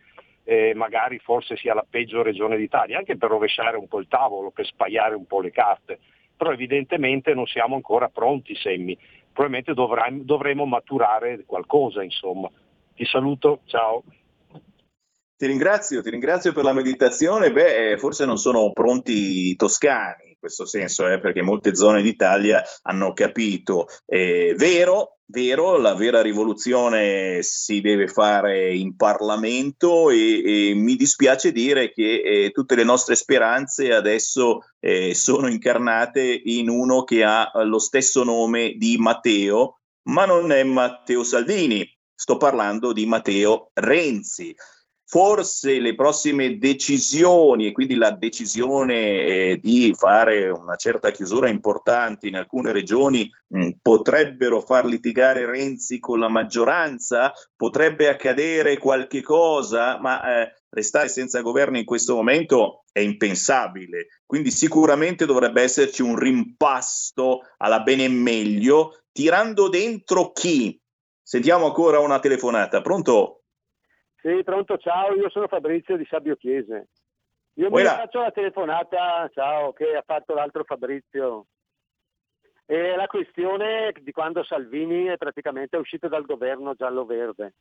eh, magari forse sia la peggio regione d'Italia, anche per rovesciare un po' il tavolo, per spaiare un po' le carte, però evidentemente non siamo ancora pronti, Semmi, probabilmente dovremo, dovremo maturare qualcosa, insomma. Ti saluto, ciao. Ti ringrazio, ti ringrazio per la meditazione. Beh, forse non sono pronti i toscani questo senso, eh, perché molte zone d'Italia hanno capito. Eh, vero, vero, la vera rivoluzione si deve fare in Parlamento e, e mi dispiace dire che eh, tutte le nostre speranze adesso eh, sono incarnate in uno che ha lo stesso nome di Matteo, ma non è Matteo Salvini, sto parlando di Matteo Renzi. Forse le prossime decisioni e quindi la decisione eh, di fare una certa chiusura importante in alcune regioni mh, potrebbero far litigare Renzi con la maggioranza, potrebbe accadere qualche cosa, ma eh, restare senza governo in questo momento è impensabile. Quindi sicuramente dovrebbe esserci un rimpasto alla bene meglio, tirando dentro chi? Sentiamo ancora una telefonata. Pronto? Sì, pronto, ciao, io sono Fabrizio di Sabio Chiese. Io mi faccio la telefonata, ciao, che ha fatto l'altro Fabrizio. E la questione di quando Salvini è praticamente uscito dal governo giallo-verde,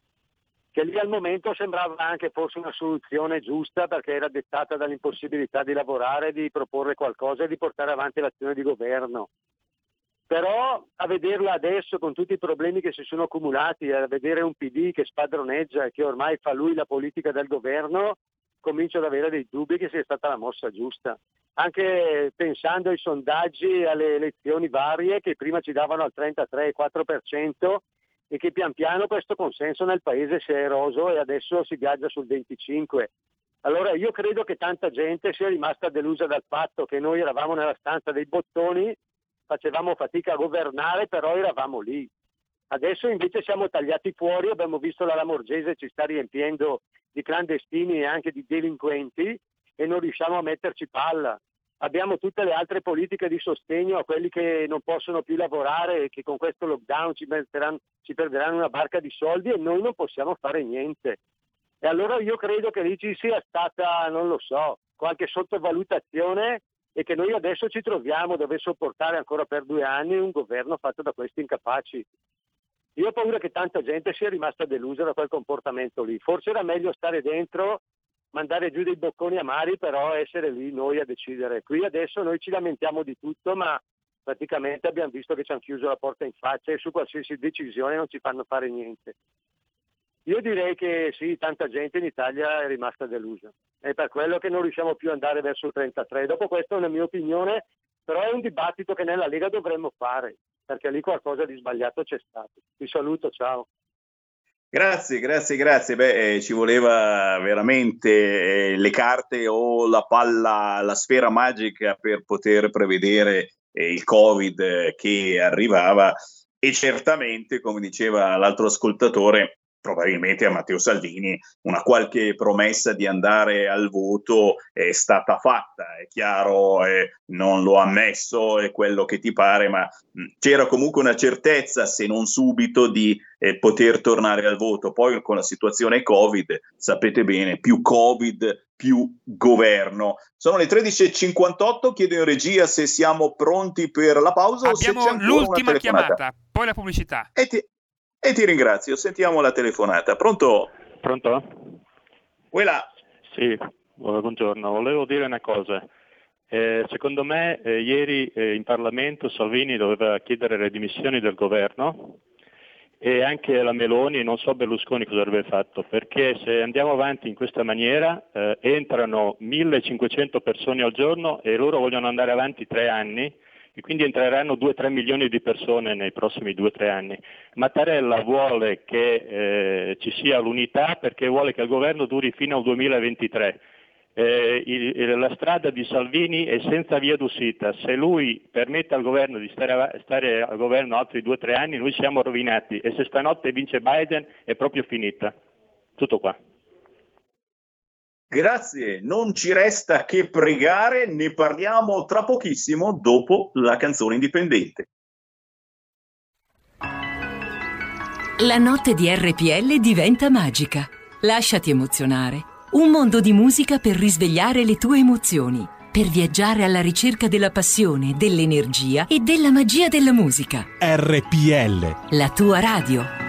che lì al momento sembrava anche forse una soluzione giusta perché era dettata dall'impossibilità di lavorare, di proporre qualcosa e di portare avanti l'azione di governo. Però a vederla adesso con tutti i problemi che si sono accumulati, a vedere un PD che spadroneggia e che ormai fa lui la politica del governo, comincio ad avere dei dubbi che sia stata la mossa giusta. Anche pensando ai sondaggi alle elezioni varie che prima ci davano al 33-4% e che pian piano questo consenso nel paese si è eroso e adesso si viaggia sul 25%. Allora io credo che tanta gente sia rimasta delusa dal fatto che noi eravamo nella stanza dei bottoni facevamo fatica a governare, però eravamo lì. Adesso invece siamo tagliati fuori, abbiamo visto la Lamorgese ci sta riempiendo di clandestini e anche di delinquenti e non riusciamo a metterci palla. Abbiamo tutte le altre politiche di sostegno a quelli che non possono più lavorare e che con questo lockdown ci, ci perderanno una barca di soldi e noi non possiamo fare niente. E allora io credo che lì ci sia stata, non lo so, qualche sottovalutazione e che noi adesso ci troviamo a dover sopportare ancora per due anni un governo fatto da questi incapaci. Io ho paura che tanta gente sia rimasta delusa da quel comportamento lì. Forse era meglio stare dentro, mandare giù dei bocconi amari, però essere lì noi a decidere. Qui adesso noi ci lamentiamo di tutto, ma praticamente abbiamo visto che ci hanno chiuso la porta in faccia e su qualsiasi decisione non ci fanno fare niente. Io direi che sì, tanta gente in Italia è rimasta delusa. È per quello che non riusciamo più ad andare verso il 33. Dopo questa è una mia opinione, però è un dibattito che nella Lega dovremmo fare, perché lì qualcosa di sbagliato c'è stato. Vi saluto, ciao. Grazie, grazie, grazie. Beh, eh, ci voleva veramente eh, le carte o la palla, la sfera magica per poter prevedere eh, il Covid eh, che arrivava e certamente, come diceva l'altro ascoltatore, probabilmente a Matteo Salvini una qualche promessa di andare al voto è stata fatta, è chiaro, eh, non lo ha ammesso, è quello che ti pare, ma mh, c'era comunque una certezza, se non subito, di eh, poter tornare al voto. Poi con la situazione Covid, sapete bene, più Covid, più governo. Sono le 13.58, chiedo in regia se siamo pronti per la pausa. Abbiamo l'ultima chiamata, poi la pubblicità. E ti, e ti ringrazio. Sentiamo la telefonata. Pronto? Pronto? Quella. Sì, buongiorno. Volevo dire una cosa. Eh, secondo me eh, ieri eh, in Parlamento Salvini doveva chiedere le dimissioni del governo e anche la Meloni, non so Berlusconi cosa avrebbe fatto, perché se andiamo avanti in questa maniera eh, entrano 1500 persone al giorno e loro vogliono andare avanti tre anni e quindi entreranno 2-3 milioni di persone nei prossimi 2-3 anni. Mattarella vuole che eh, ci sia l'unità perché vuole che il governo duri fino al 2023. Eh, il, la strada di Salvini è senza via d'uscita. Se lui permette al governo di stare, stare al governo altri 2-3 anni, noi siamo rovinati e se stanotte vince Biden è proprio finita. Tutto qua. Grazie, non ci resta che pregare, ne parliamo tra pochissimo dopo la canzone indipendente. La notte di RPL diventa magica. Lasciati emozionare. Un mondo di musica per risvegliare le tue emozioni, per viaggiare alla ricerca della passione, dell'energia e della magia della musica. RPL. La tua radio.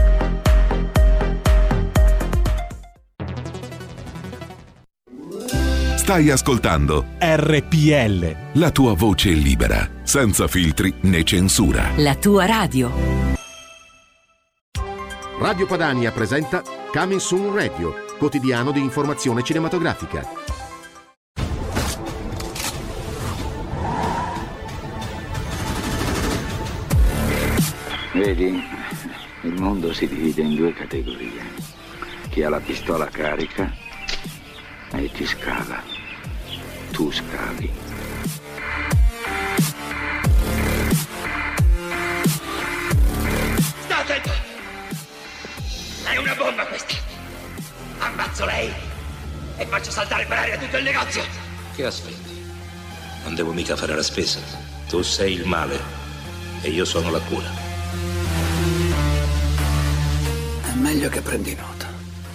Stai ascoltando RPL. La tua voce libera, senza filtri né censura. La tua radio. Radio Padania presenta Coming Soon Radio, quotidiano di informazione cinematografica. Vedi, il mondo si divide in due categorie. Chi ha la pistola carica e ti scala. Tu scavi. Sta attento! È una bomba questa! Ammazzo lei e faccio saltare per aria tutto il negozio! Che aspetti? Non devo mica fare la spesa. Tu sei il male e io sono la cura. È meglio che prendi nota.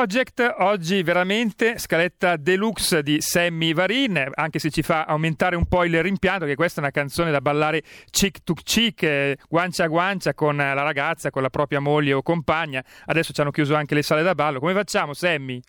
Project, oggi veramente scaletta deluxe di Sammy Varin, anche se ci fa aumentare un po' il rimpianto che questa è una canzone da ballare chic to chic, eh, guancia a guancia con la ragazza, con la propria moglie o compagna. Adesso ci hanno chiuso anche le sale da ballo. Come facciamo, Sammy?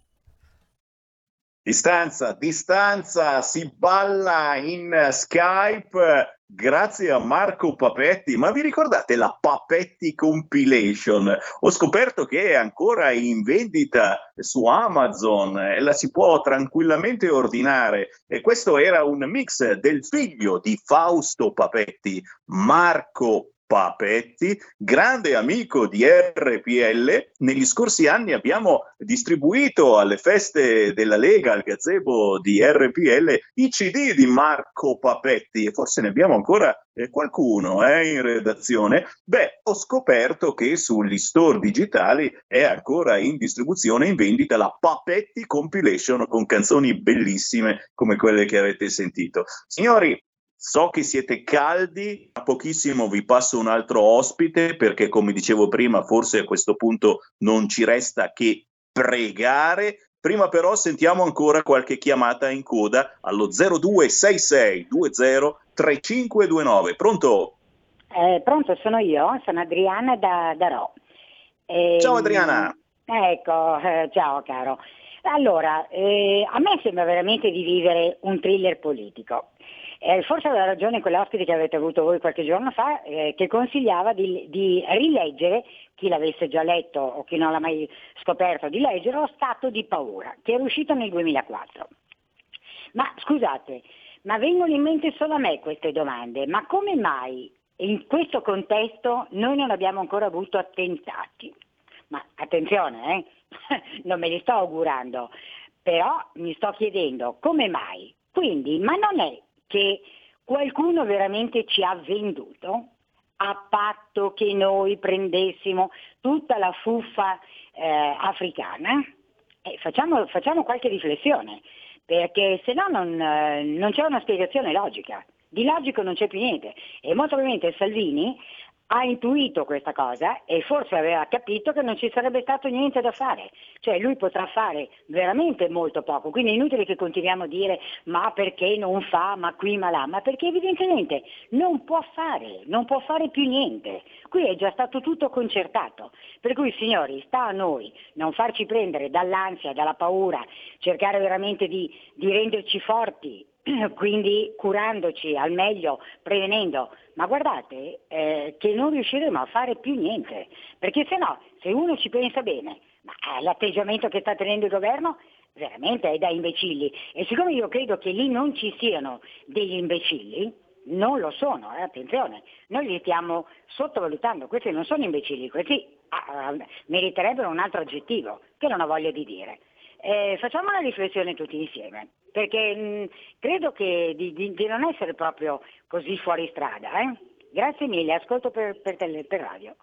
Distanza, distanza, si balla in Skype grazie a Marco Papetti. Ma vi ricordate la Papetti Compilation? Ho scoperto che è ancora in vendita su Amazon e la si può tranquillamente ordinare. E questo era un mix del figlio di Fausto Papetti, Marco Papetti, grande amico di RPL. Negli scorsi anni abbiamo distribuito alle feste della Lega, al gazebo di RPL, i CD di Marco Papetti e forse ne abbiamo ancora eh, qualcuno eh, in redazione. Beh, ho scoperto che sugli store digitali è ancora in distribuzione, in vendita, la Papetti Compilation con canzoni bellissime come quelle che avete sentito. Signori, So che siete caldi, a pochissimo vi passo un altro ospite perché come dicevo prima forse a questo punto non ci resta che pregare. Prima però sentiamo ancora qualche chiamata in coda allo 0266 20 3529. Pronto? Eh, pronto, sono io, sono Adriana da, da Ro. E, ciao Adriana. Ecco, eh, ciao caro. Allora, eh, a me sembra veramente di vivere un thriller politico. Eh, forse aveva ragione quell'ospite che avete avuto voi qualche giorno fa, eh, che consigliava di, di, rileggere, chi l'avesse già letto o chi non l'ha mai scoperto di leggere, lo Stato di paura, che era uscito nel 2004. Ma scusate, ma vengono in mente solo a me queste domande, ma come mai in questo contesto noi non abbiamo ancora avuto attentati? Ma attenzione, eh? non me li sto augurando, però mi sto chiedendo come mai. Quindi, ma non è che qualcuno veramente ci ha venduto a patto che noi prendessimo tutta la fuffa eh, africana? Eh, facciamo, facciamo, qualche riflessione, perché se no non, eh, non c'è una spiegazione logica. Di logico non c'è più niente. E molto probabilmente Salvini ha intuito questa cosa e forse aveva capito che non ci sarebbe stato niente da fare, cioè lui potrà fare veramente molto poco, quindi è inutile che continuiamo a dire ma perché non fa, ma qui, ma là, ma perché evidentemente non può fare, non può fare più niente, qui è già stato tutto concertato, per cui signori sta a noi non farci prendere dall'ansia, dalla paura, cercare veramente di, di renderci forti quindi curandoci al meglio, prevenendo, ma guardate eh, che non riusciremo a fare più niente, perché se no, se uno ci pensa bene, ma eh, l'atteggiamento che sta tenendo il governo veramente è da imbecilli. E siccome io credo che lì non ci siano degli imbecilli, non lo sono, eh, attenzione, noi li stiamo sottovalutando, questi non sono imbecilli, questi ah, meriterebbero un altro aggettivo, che non ho voglia di dire. Eh, facciamo una riflessione tutti insieme, perché mh, credo che di, di, di, non essere proprio così fuori strada. Eh? Grazie mille, ascolto per, per, tele, per radio.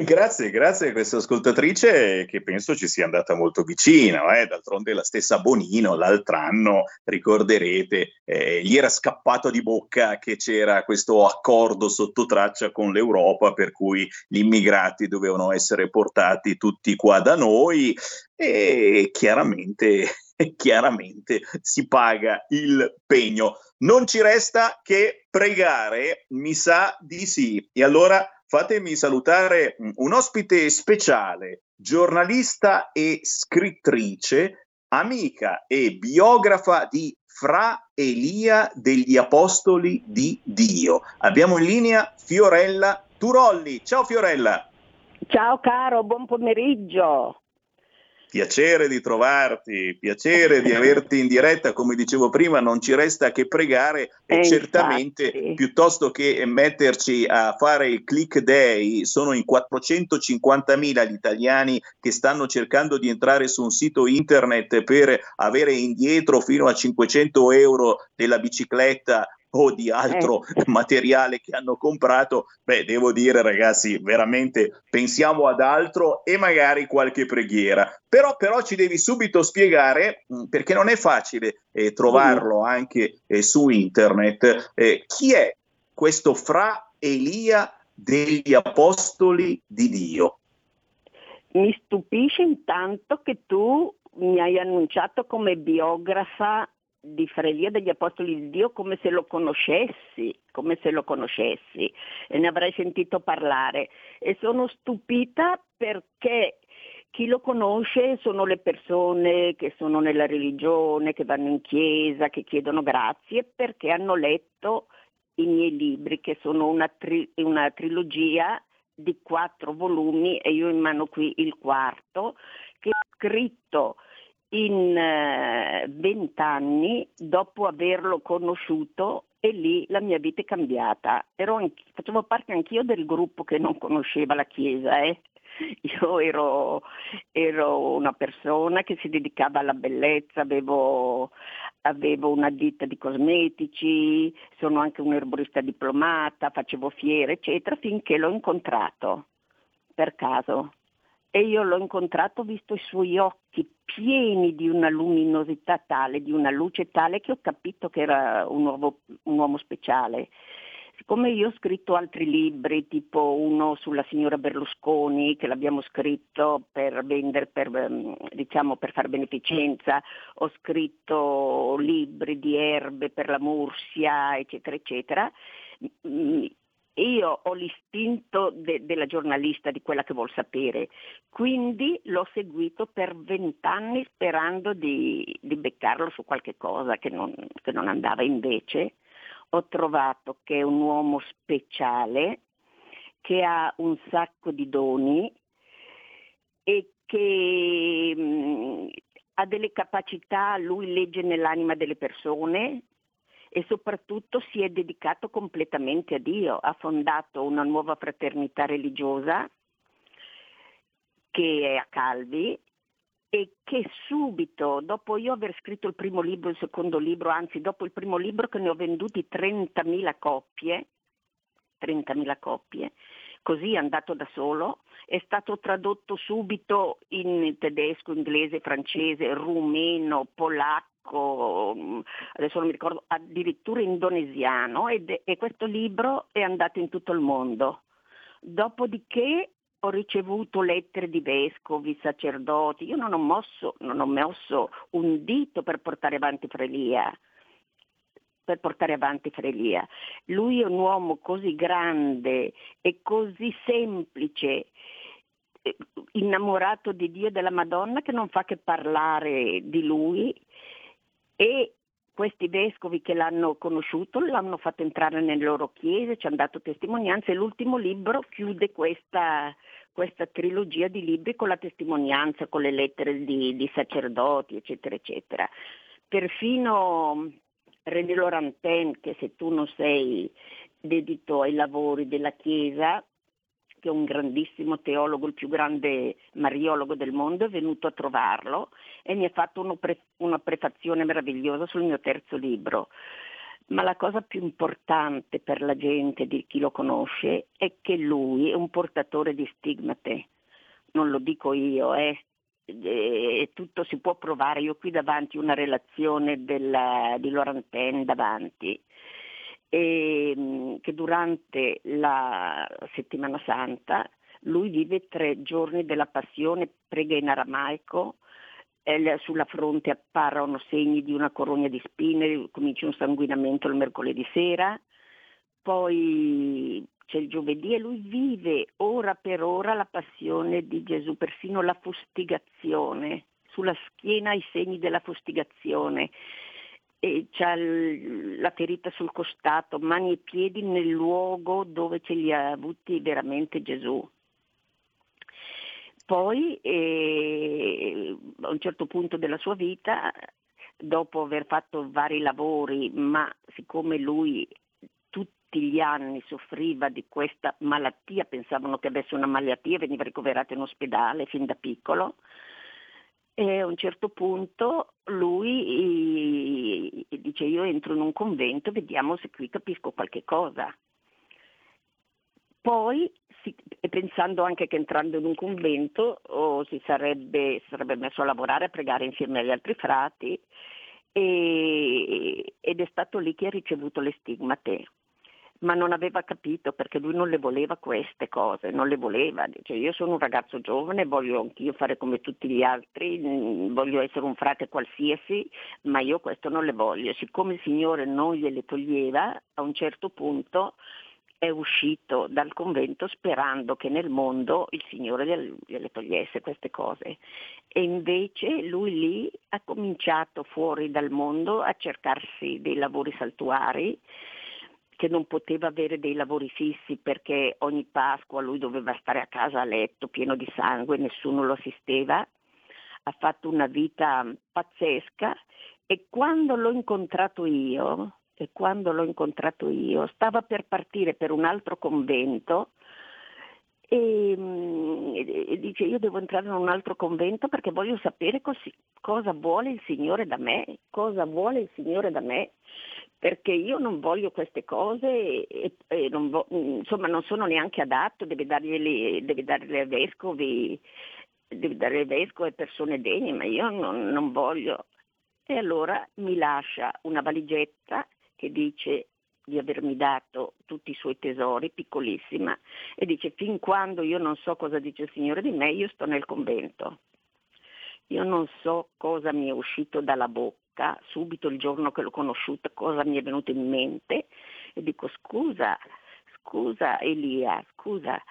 Grazie, grazie a questa ascoltatrice che penso ci sia andata molto vicino. Eh? D'altronde la stessa Bonino l'altro anno, ricorderete, eh, gli era scappato di bocca che c'era questo accordo sotto traccia con l'Europa per cui gli immigrati dovevano essere portati tutti qua da noi e chiaramente, chiaramente si paga il pegno. Non ci resta che pregare, mi sa di sì. E allora fatemi salutare mm, un ospite speciale, giornalista e scrittrice, amica e biografa di Fra Elia degli Apostoli di Dio. Abbiamo in linea Fiorella Turolli. Ciao Fiorella. Ciao caro, buon pomeriggio. Piacere di trovarti, piacere di averti in diretta, come dicevo prima, non ci resta che pregare e, e certamente infatti. piuttosto che metterci a fare il click day, sono in 450.000 gli italiani che stanno cercando di entrare su un sito internet per avere indietro fino a 500 euro della bicicletta o di altro eh. materiale che hanno comprato, beh, devo dire ragazzi, veramente pensiamo ad altro e magari qualche preghiera. Però, però ci devi subito spiegare, mm, perché non è facile eh, trovarlo anche eh, su internet, eh, chi è questo fra Elia degli Apostoli di Dio? Mi stupisce intanto che tu mi hai annunciato come biografa di Frelia degli Apostoli di Dio come se lo conoscessi, come se lo conoscessi e ne avrei sentito parlare. E sono stupita perché chi lo conosce sono le persone che sono nella religione, che vanno in chiesa, che chiedono grazie perché hanno letto i miei libri che sono una, tri- una trilogia di quattro volumi e io in mano qui il quarto che ho scritto in eh, vent'anni dopo averlo conosciuto e lì la mia vita è cambiata. Anch- facevo parte anch'io del gruppo che non conosceva la Chiesa. Eh. Io ero, ero, una persona che si dedicava alla bellezza, avevo, avevo una ditta di cosmetici, sono anche un erborista diplomata, facevo fiere, eccetera, finché l'ho incontrato per caso e io l'ho incontrato, ho visto i suoi occhi pieni di una luminosità tale, di una luce tale che ho capito che era un uomo, un uomo speciale. Siccome io ho scritto altri libri, tipo uno sulla signora Berlusconi, che l'abbiamo scritto per vendere, per, ehm, diciamo, per fare beneficenza, ho scritto libri di erbe per la Mursia, eccetera, eccetera, io ho l'istinto de- della giornalista, di quella che vuol sapere, quindi l'ho seguito per vent'anni sperando di, di, beccarlo su qualche cosa che non, che non andava. Invece ho trovato che è un uomo speciale, che ha un sacco di doni e che mh, mm, ha delle capacità, lui legge nell'anima delle persone, e soprattutto si è dedicato completamente a Dio, ha fondato una nuova fraternità religiosa che è a Calvi e che subito, dopo io aver scritto il primo libro, il secondo libro, anzi dopo il primo libro che ne ho venduti 30.000 coppie, 30.000 coppie, così è andato da solo, è stato tradotto subito in tedesco, inglese, francese, rumeno, polacco, turco, mm, adesso non mi ricordo, addirittura indonesiano ed, e questo libro è andato in tutto il mondo. Dopodiché ho ricevuto lettere di vescovi, sacerdoti, io non ho mosso, non ho mosso un dito per portare avanti Frelia per portare avanti Frelia. Lui è un uomo così grande e così semplice, eh, innamorato di Dio e della Madonna che non fa che parlare di lui e questi vescovi che l'hanno conosciuto l'hanno fatto entrare nelle loro chiese, ci hanno dato testimonianze e l'ultimo libro chiude questa, questa trilogia di libri con la testimonianza, con le lettere di, di sacerdoti, eccetera, eccetera. Perfino René Laurentin, che se tu non sei dedito ai lavori della Chiesa, che è un grandissimo teologo, il più grande mariologo del mondo, è venuto a trovarlo e mi ha fatto una prefazione meravigliosa sul mio terzo libro. Ma la cosa più importante per la gente, di chi lo conosce, è che lui è un portatore di stigmate. Non lo dico io, eh. E tutto si può provare. Io qui davanti una relazione della, di Laurentin davanti e mm, che durante la settimana santa lui vive tre giorni della passione, prega in aramaico, sulla fronte apparono segni di una corona di spine, comincia un sanguinamento il mercoledì sera, poi c'è il giovedì e lui vive ora per ora la passione di Gesù, persino la fustigazione, sulla schiena i segni della fustigazione e c'ha la ferita sul costato, mani e piedi nel luogo dove ce li ha avuti veramente Gesù. Poi eh, a un certo punto della sua vita, dopo aver fatto vari lavori, ma siccome lui tutti gli anni soffriva di questa malattia, pensavano che avesse una malattia, veniva ricoverato in ospedale fin da piccolo, e a un certo punto lui dice io entro in un convento, vediamo se qui capisco qualche cosa. Poi, pensando anche che entrando in un convento oh, si, sarebbe, si, sarebbe, messo a lavorare, a pregare insieme agli altri frati e, ed è stato lì che ha ricevuto le stigmate. Ma non aveva capito perché lui non le voleva queste cose, non le voleva. Dice, io sono un ragazzo giovane, voglio anch'io fare come tutti gli altri, mm, voglio essere un frate qualsiasi, ma io questo non le voglio. Siccome il Signore non gliele toglieva, a un certo punto è uscito dal convento sperando che nel mondo il Signore gliele togliesse queste cose. E invece lui lì ha cominciato fuori dal mondo a cercarsi dei lavori saltuari che non poteva avere dei lavori fissi perché ogni Pasqua lui doveva stare a casa a letto pieno di sangue, nessuno lo assisteva, ha fatto una vita pazzesca e quando l'ho incontrato io, e quando l'ho incontrato io, stava per partire per un altro convento e, e, dice io devo entrare in un altro convento perché voglio sapere così, cosa vuole il Signore da me, cosa vuole il Signore da me perché io non voglio queste cose e, e non vo- insomma non sono neanche adatto, deve darglieli, deve darle ai vescovi, deve dare ai vescovi persone degne, ma io non, non voglio. E allora mi lascia una valigetta che dice di avermi dato tutti i suoi tesori, piccolissima, e dice fin quando io non so cosa dice il Signore di me, io sto nel convento. Io non so cosa mi è uscito dalla bocca bocca subito il giorno che l'ho conosciuta cosa mi è venuto in mente e dico scusa, scusa Elia, scusa,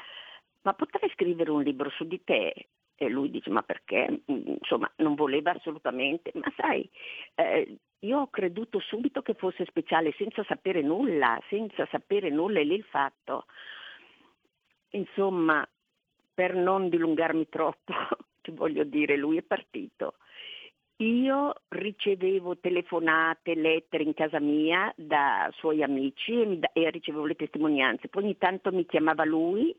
ma potrei scrivere un libro su di te? E lui dice ma perché? Insomma non voleva assolutamente, ma sai, eh, io ho creduto subito che fosse speciale senza sapere nulla, senza sapere nulla e lì il fatto. Insomma, per non dilungarmi troppo, ti voglio dire, lui è partito io ricevevo telefonate, lettere in casa mia da suoi amici e, da- e ricevevo le testimonianze. Poi ogni tanto mi chiamava lui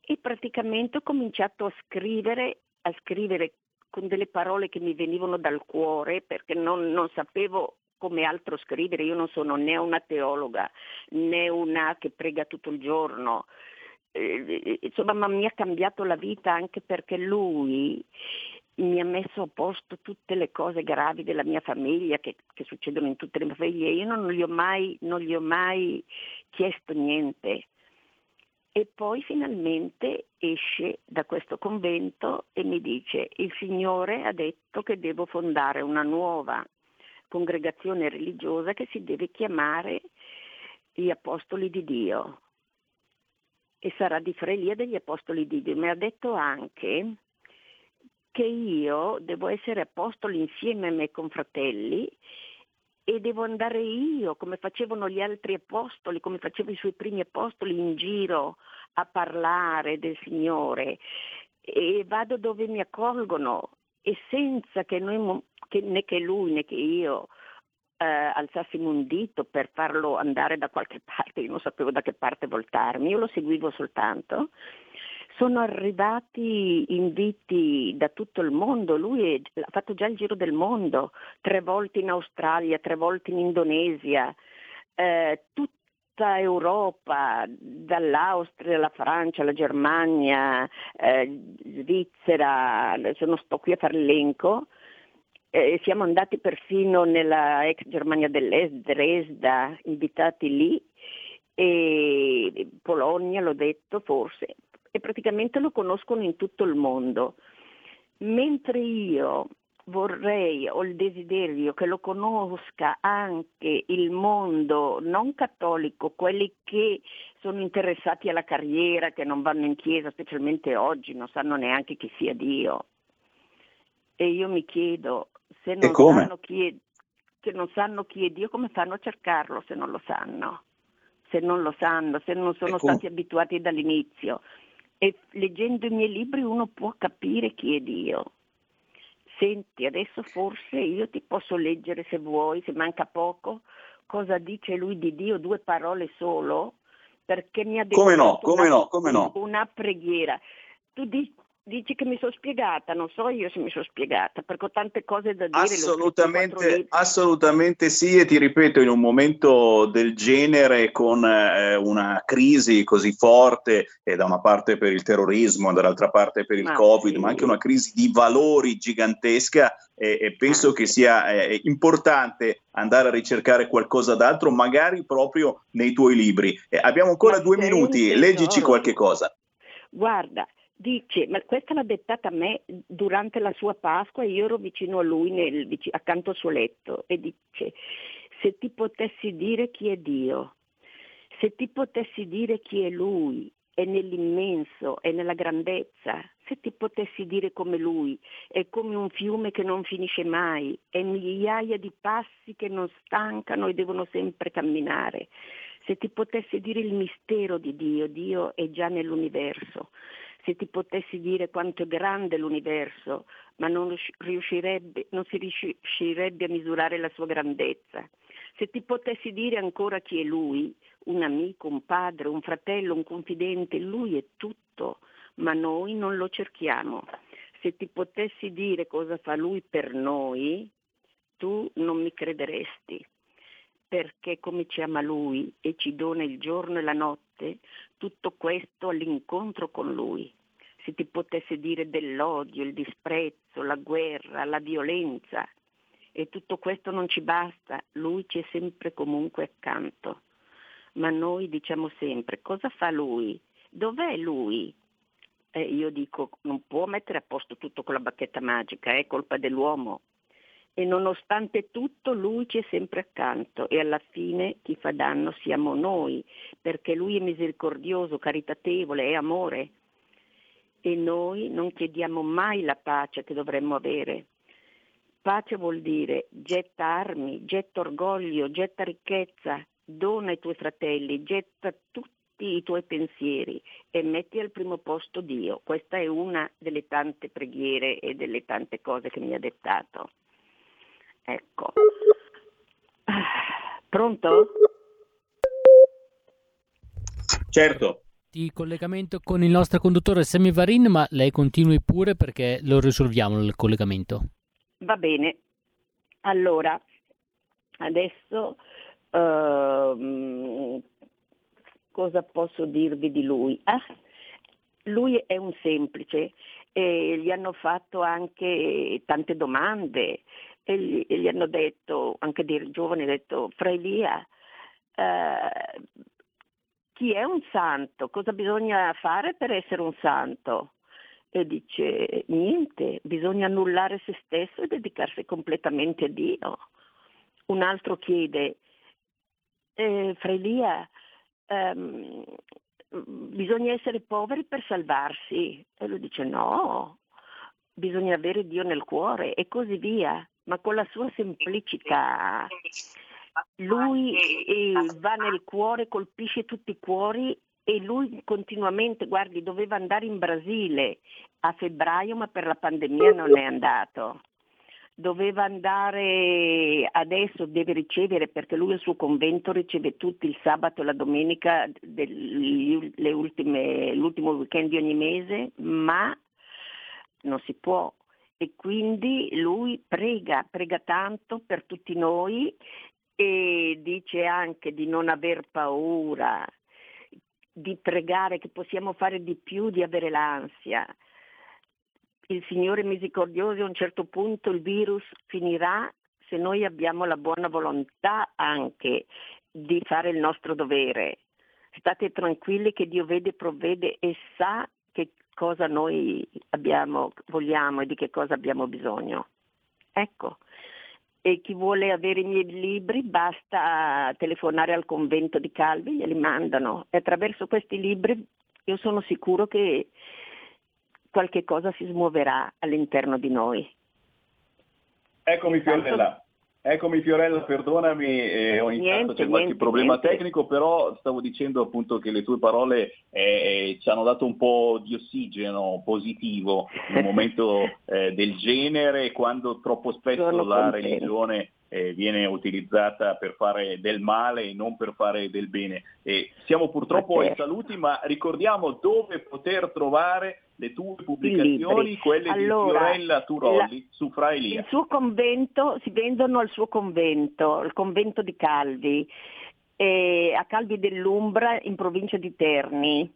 e praticamente ho cominciato a scrivere, a scrivere con delle parole che mi venivano dal cuore perché non, non sapevo come altro scrivere. Io non sono né una teologa né una che prega tutto il giorno. Eh, insomma, ma mi ha cambiato la vita anche perché lui mi ha messo a posto tutte le cose gravi della mia famiglia che, che succedono in tutte le mie famiglie. Io non gli, mai, non gli ho mai chiesto niente. E poi finalmente esce da questo convento e mi dice il Signore ha detto che devo fondare una nuova congregazione religiosa che si deve chiamare gli Apostoli di Dio e sarà di Frelia degli Apostoli di Dio. Mi ha detto anche che io devo essere apostolo insieme ai miei confratelli e devo andare io, come facevano gli altri apostoli, come facevano i suoi primi apostoli, in giro a parlare del Signore. E vado dove mi accolgono e senza che, noi, che né che lui né che io eh, alzassimo un dito per farlo andare da qualche parte, io non sapevo da che parte voltarmi, io lo seguivo soltanto sono arrivati inviti da tutto il mondo, lui ha fatto già il giro del mondo, tre volte in Australia, tre volte in Indonesia, eh, tutta Europa, dall'Austria alla Francia, alla Germania, eh, Svizzera, non sto qui a fare l'elenco, eh, siamo andati perfino nella ex Germania dell'Est, Dresda, invitati lì, e Polonia, l'ho detto forse, e praticamente lo conoscono in tutto il mondo. Mentre io vorrei, ho il desiderio che lo conosca anche il mondo non cattolico, quelli che sono interessati alla carriera, che non vanno in chiesa, specialmente oggi, non sanno neanche chi sia Dio. E io mi chiedo, se non, sanno chi, è, se non sanno chi è Dio, come fanno a cercarlo se non lo sanno? Se non lo sanno, se non sono stati abituati dall'inizio e leggendo i miei libri uno può capire chi è Dio. Senti, adesso forse io ti posso leggere se vuoi, se manca poco, cosa dice lui di Dio, due parole solo, perché mi ha detto come no, come una, no, come no. una preghiera. Tu, di, Dici che mi sono spiegata, non so io se mi sono spiegata, perché ho tante cose da dire. Assolutamente, assolutamente sì, e ti ripeto, in un momento del genere, con eh, una crisi così forte, e da una parte per il terrorismo, dall'altra parte per il ma Covid, sì. ma anche una crisi di valori gigantesca, e, e penso anche. che sia eh, importante andare a ricercare qualcosa d'altro, magari proprio nei tuoi libri. Eh, abbiamo ancora due minuti, leggici qualche cosa. Guarda, Dice, ma questa l'ha dettata a me durante la sua Pasqua io ero vicino a lui, nel, accanto al suo letto, e dice, se ti potessi dire chi è Dio, se ti potessi dire chi è Lui, è nell'immenso, è nella grandezza, se ti potessi dire come Lui, è come un fiume che non finisce mai, è migliaia di passi che non stancano e devono sempre camminare, se ti potessi dire il mistero di Dio, Dio è già nell'universo se ti potessi dire quanto è grande l'universo, ma non, non si riuscirebbe a misurare la sua grandezza. Se ti potessi dire ancora chi è lui, un amico, un padre, un fratello, un confidente, lui è tutto, ma noi non lo cerchiamo. Se ti potessi dire cosa fa lui per noi, tu non mi crederesti perché come ci ama Lui e ci dona il giorno e la notte, tutto questo all'incontro con Lui. Se ti potesse dire dell'odio, il disprezzo, la guerra, la violenza, e tutto questo non ci basta, Lui ci è sempre comunque accanto. Ma noi diciamo sempre, cosa fa Lui? Dov'è Lui? Eh, io dico, non può mettere a posto tutto con la bacchetta magica, è colpa dell'uomo, e nonostante tutto lui ci è sempre accanto e alla fine chi fa danno siamo noi, perché lui è misericordioso, caritatevole, è amore e noi non chiediamo mai la pace che dovremmo avere. Pace vuol dire getta armi, getta orgoglio, getta ricchezza, dona ai tuoi fratelli, getta tutti i tuoi pensieri e metti al primo posto Dio. Questa è una delle tante preghiere e delle tante cose che mi ha dettato. Ecco. Pronto? Certo. Di collegamento con il nostro conduttore Semi Varin, ma lei continui pure perché lo risolviamo il collegamento. Va bene. Allora, adesso uh, cosa posso dirvi di lui? Ah, lui è un semplice e gli hanno fatto anche tante domande e gli, e gli hanno detto, anche dei giovani, hanno detto, Fra Elia, eh, chi è un santo? Cosa bisogna fare per essere un santo? E dice, niente, bisogna annullare se stesso e dedicarsi completamente a Dio. Un altro chiede, eh, Fra Elia, ehm, bisogna essere poveri per salvarsi? E lui dice, no, bisogna avere Dio nel cuore e così via ma con la sua semplicità. Lui eh, va nel cuore, colpisce tutti i cuori e lui continuamente, guardi, doveva andare in Brasile a febbraio, ma per la pandemia non è andato. Doveva andare adesso, deve ricevere, perché lui il suo convento riceve tutti il sabato e la domenica, ultime, l'ultimo weekend di ogni mese, ma non si può e quindi lui prega, prega tanto per tutti noi e dice anche di non aver paura, di pregare che possiamo fare di più, di avere l'ansia. Il Signore misericordioso a un certo punto il virus finirà se noi abbiamo la buona volontà anche di fare il nostro dovere. State tranquilli che Dio vede, provvede e sa che cosa noi abbiamo, vogliamo e di che cosa abbiamo bisogno. Ecco, e chi vuole avere i miei libri basta telefonare al convento di Calvi, glieli mandano e attraverso questi libri io sono sicuro che qualche cosa si smuoverà all'interno di noi. Eccomi Fiorella. Eccomi Fiorella, perdonami, eh, ogni niente, tanto c'è qualche problema niente. tecnico, però stavo dicendo appunto che le tue parole eh, eh, ci hanno dato un po' di ossigeno positivo in un momento eh, del genere, quando troppo spesso Sono la contento. religione eh, viene utilizzata per fare del male e non per fare del bene. siamo purtroppo ai saluti, ma ricordiamo dove poter trovare le tue pubblicazioni, quelle allora, di Fiorella Turolli la, su Fra Elia. Il suo convento, si vendono al suo convento, il convento di Calvi, eh, a Calvi dell'Umbra in provincia di Terni.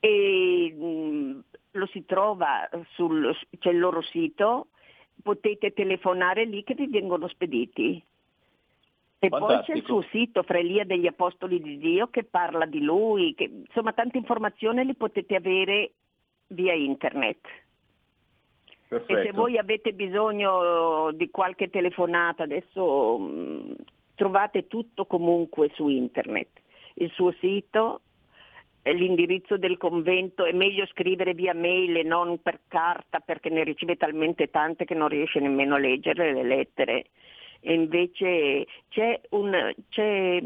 E, mh, lo si trova sul c'è il loro sito, potete telefonare lì che vi vengono spediti. E Fantastico. poi c'è il suo sito, Frelia degli Apostoli di Dio, che parla di lui, che, insomma tante informazioni le potete avere via internet. Perfetto. E se voi avete bisogno di qualche telefonata, adesso mh, trovate tutto comunque su internet. Il suo sito, l'indirizzo del convento, è meglio scrivere via mail e non per carta perché ne riceve talmente tante che non riesce nemmeno a leggere le lettere. E invece c'è un, c'è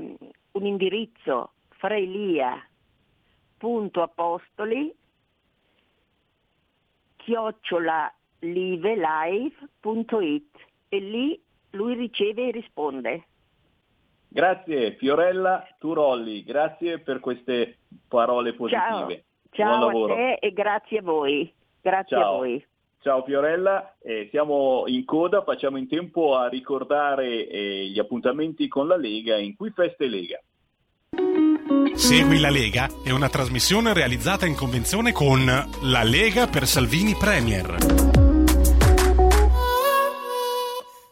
un indirizzo, frailia.apostoli chiocciolalivelive.it e lì lui riceve e risponde. Grazie Fiorella Turolli, grazie per queste parole positive. Ciao, Buon ciao a te e grazie a voi. Grazie ciao. a voi. Ciao Fiorella, eh, siamo in coda, facciamo in tempo a ricordare eh, gli appuntamenti con la Lega in cui Feste Lega. Segui la Lega è una trasmissione realizzata in convenzione con La Lega per Salvini Premier.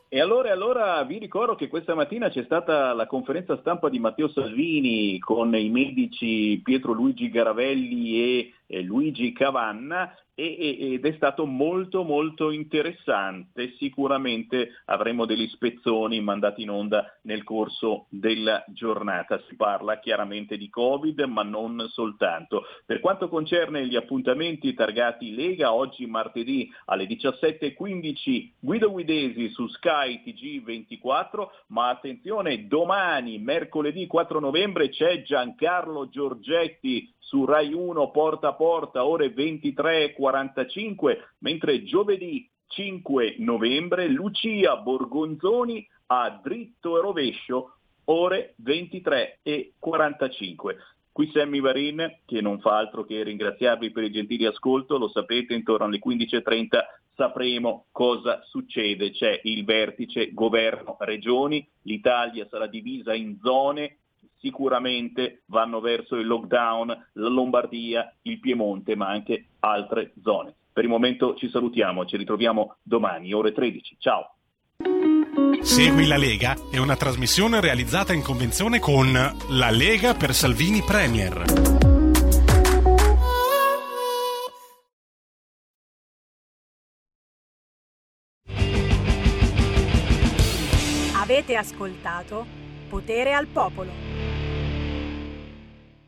E allora, allora vi ricordo che questa mattina c'è stata la conferenza stampa di Matteo Salvini con i medici Pietro Luigi Garavelli e eh, Luigi Cavanna ed è stato molto molto interessante, sicuramente avremo degli spezzoni mandati in onda nel corso della giornata, si parla chiaramente di Covid ma non soltanto. Per quanto concerne gli appuntamenti targati Lega, oggi martedì alle 17.15 Guido Guidesi su Sky TG24, ma attenzione domani mercoledì 4 novembre c'è Giancarlo Giorgetti su Rai 1 porta a porta ore 23.45, mentre giovedì 5 novembre Lucia Borgonzoni a dritto e rovescio ore 23.45. Qui Sammy Varin, che non fa altro che ringraziarvi per il gentile ascolto, lo sapete, intorno alle 15.30 sapremo cosa succede. C'è il vertice governo-regioni, l'Italia sarà divisa in zone, sicuramente vanno verso il lockdown la Lombardia, il Piemonte, ma anche altre zone. Per il momento ci salutiamo, ci ritroviamo domani, ore 13. Ciao! Segui la Lega è una trasmissione realizzata in convenzione con La Lega per Salvini Premier. Avete ascoltato Potere al Popolo.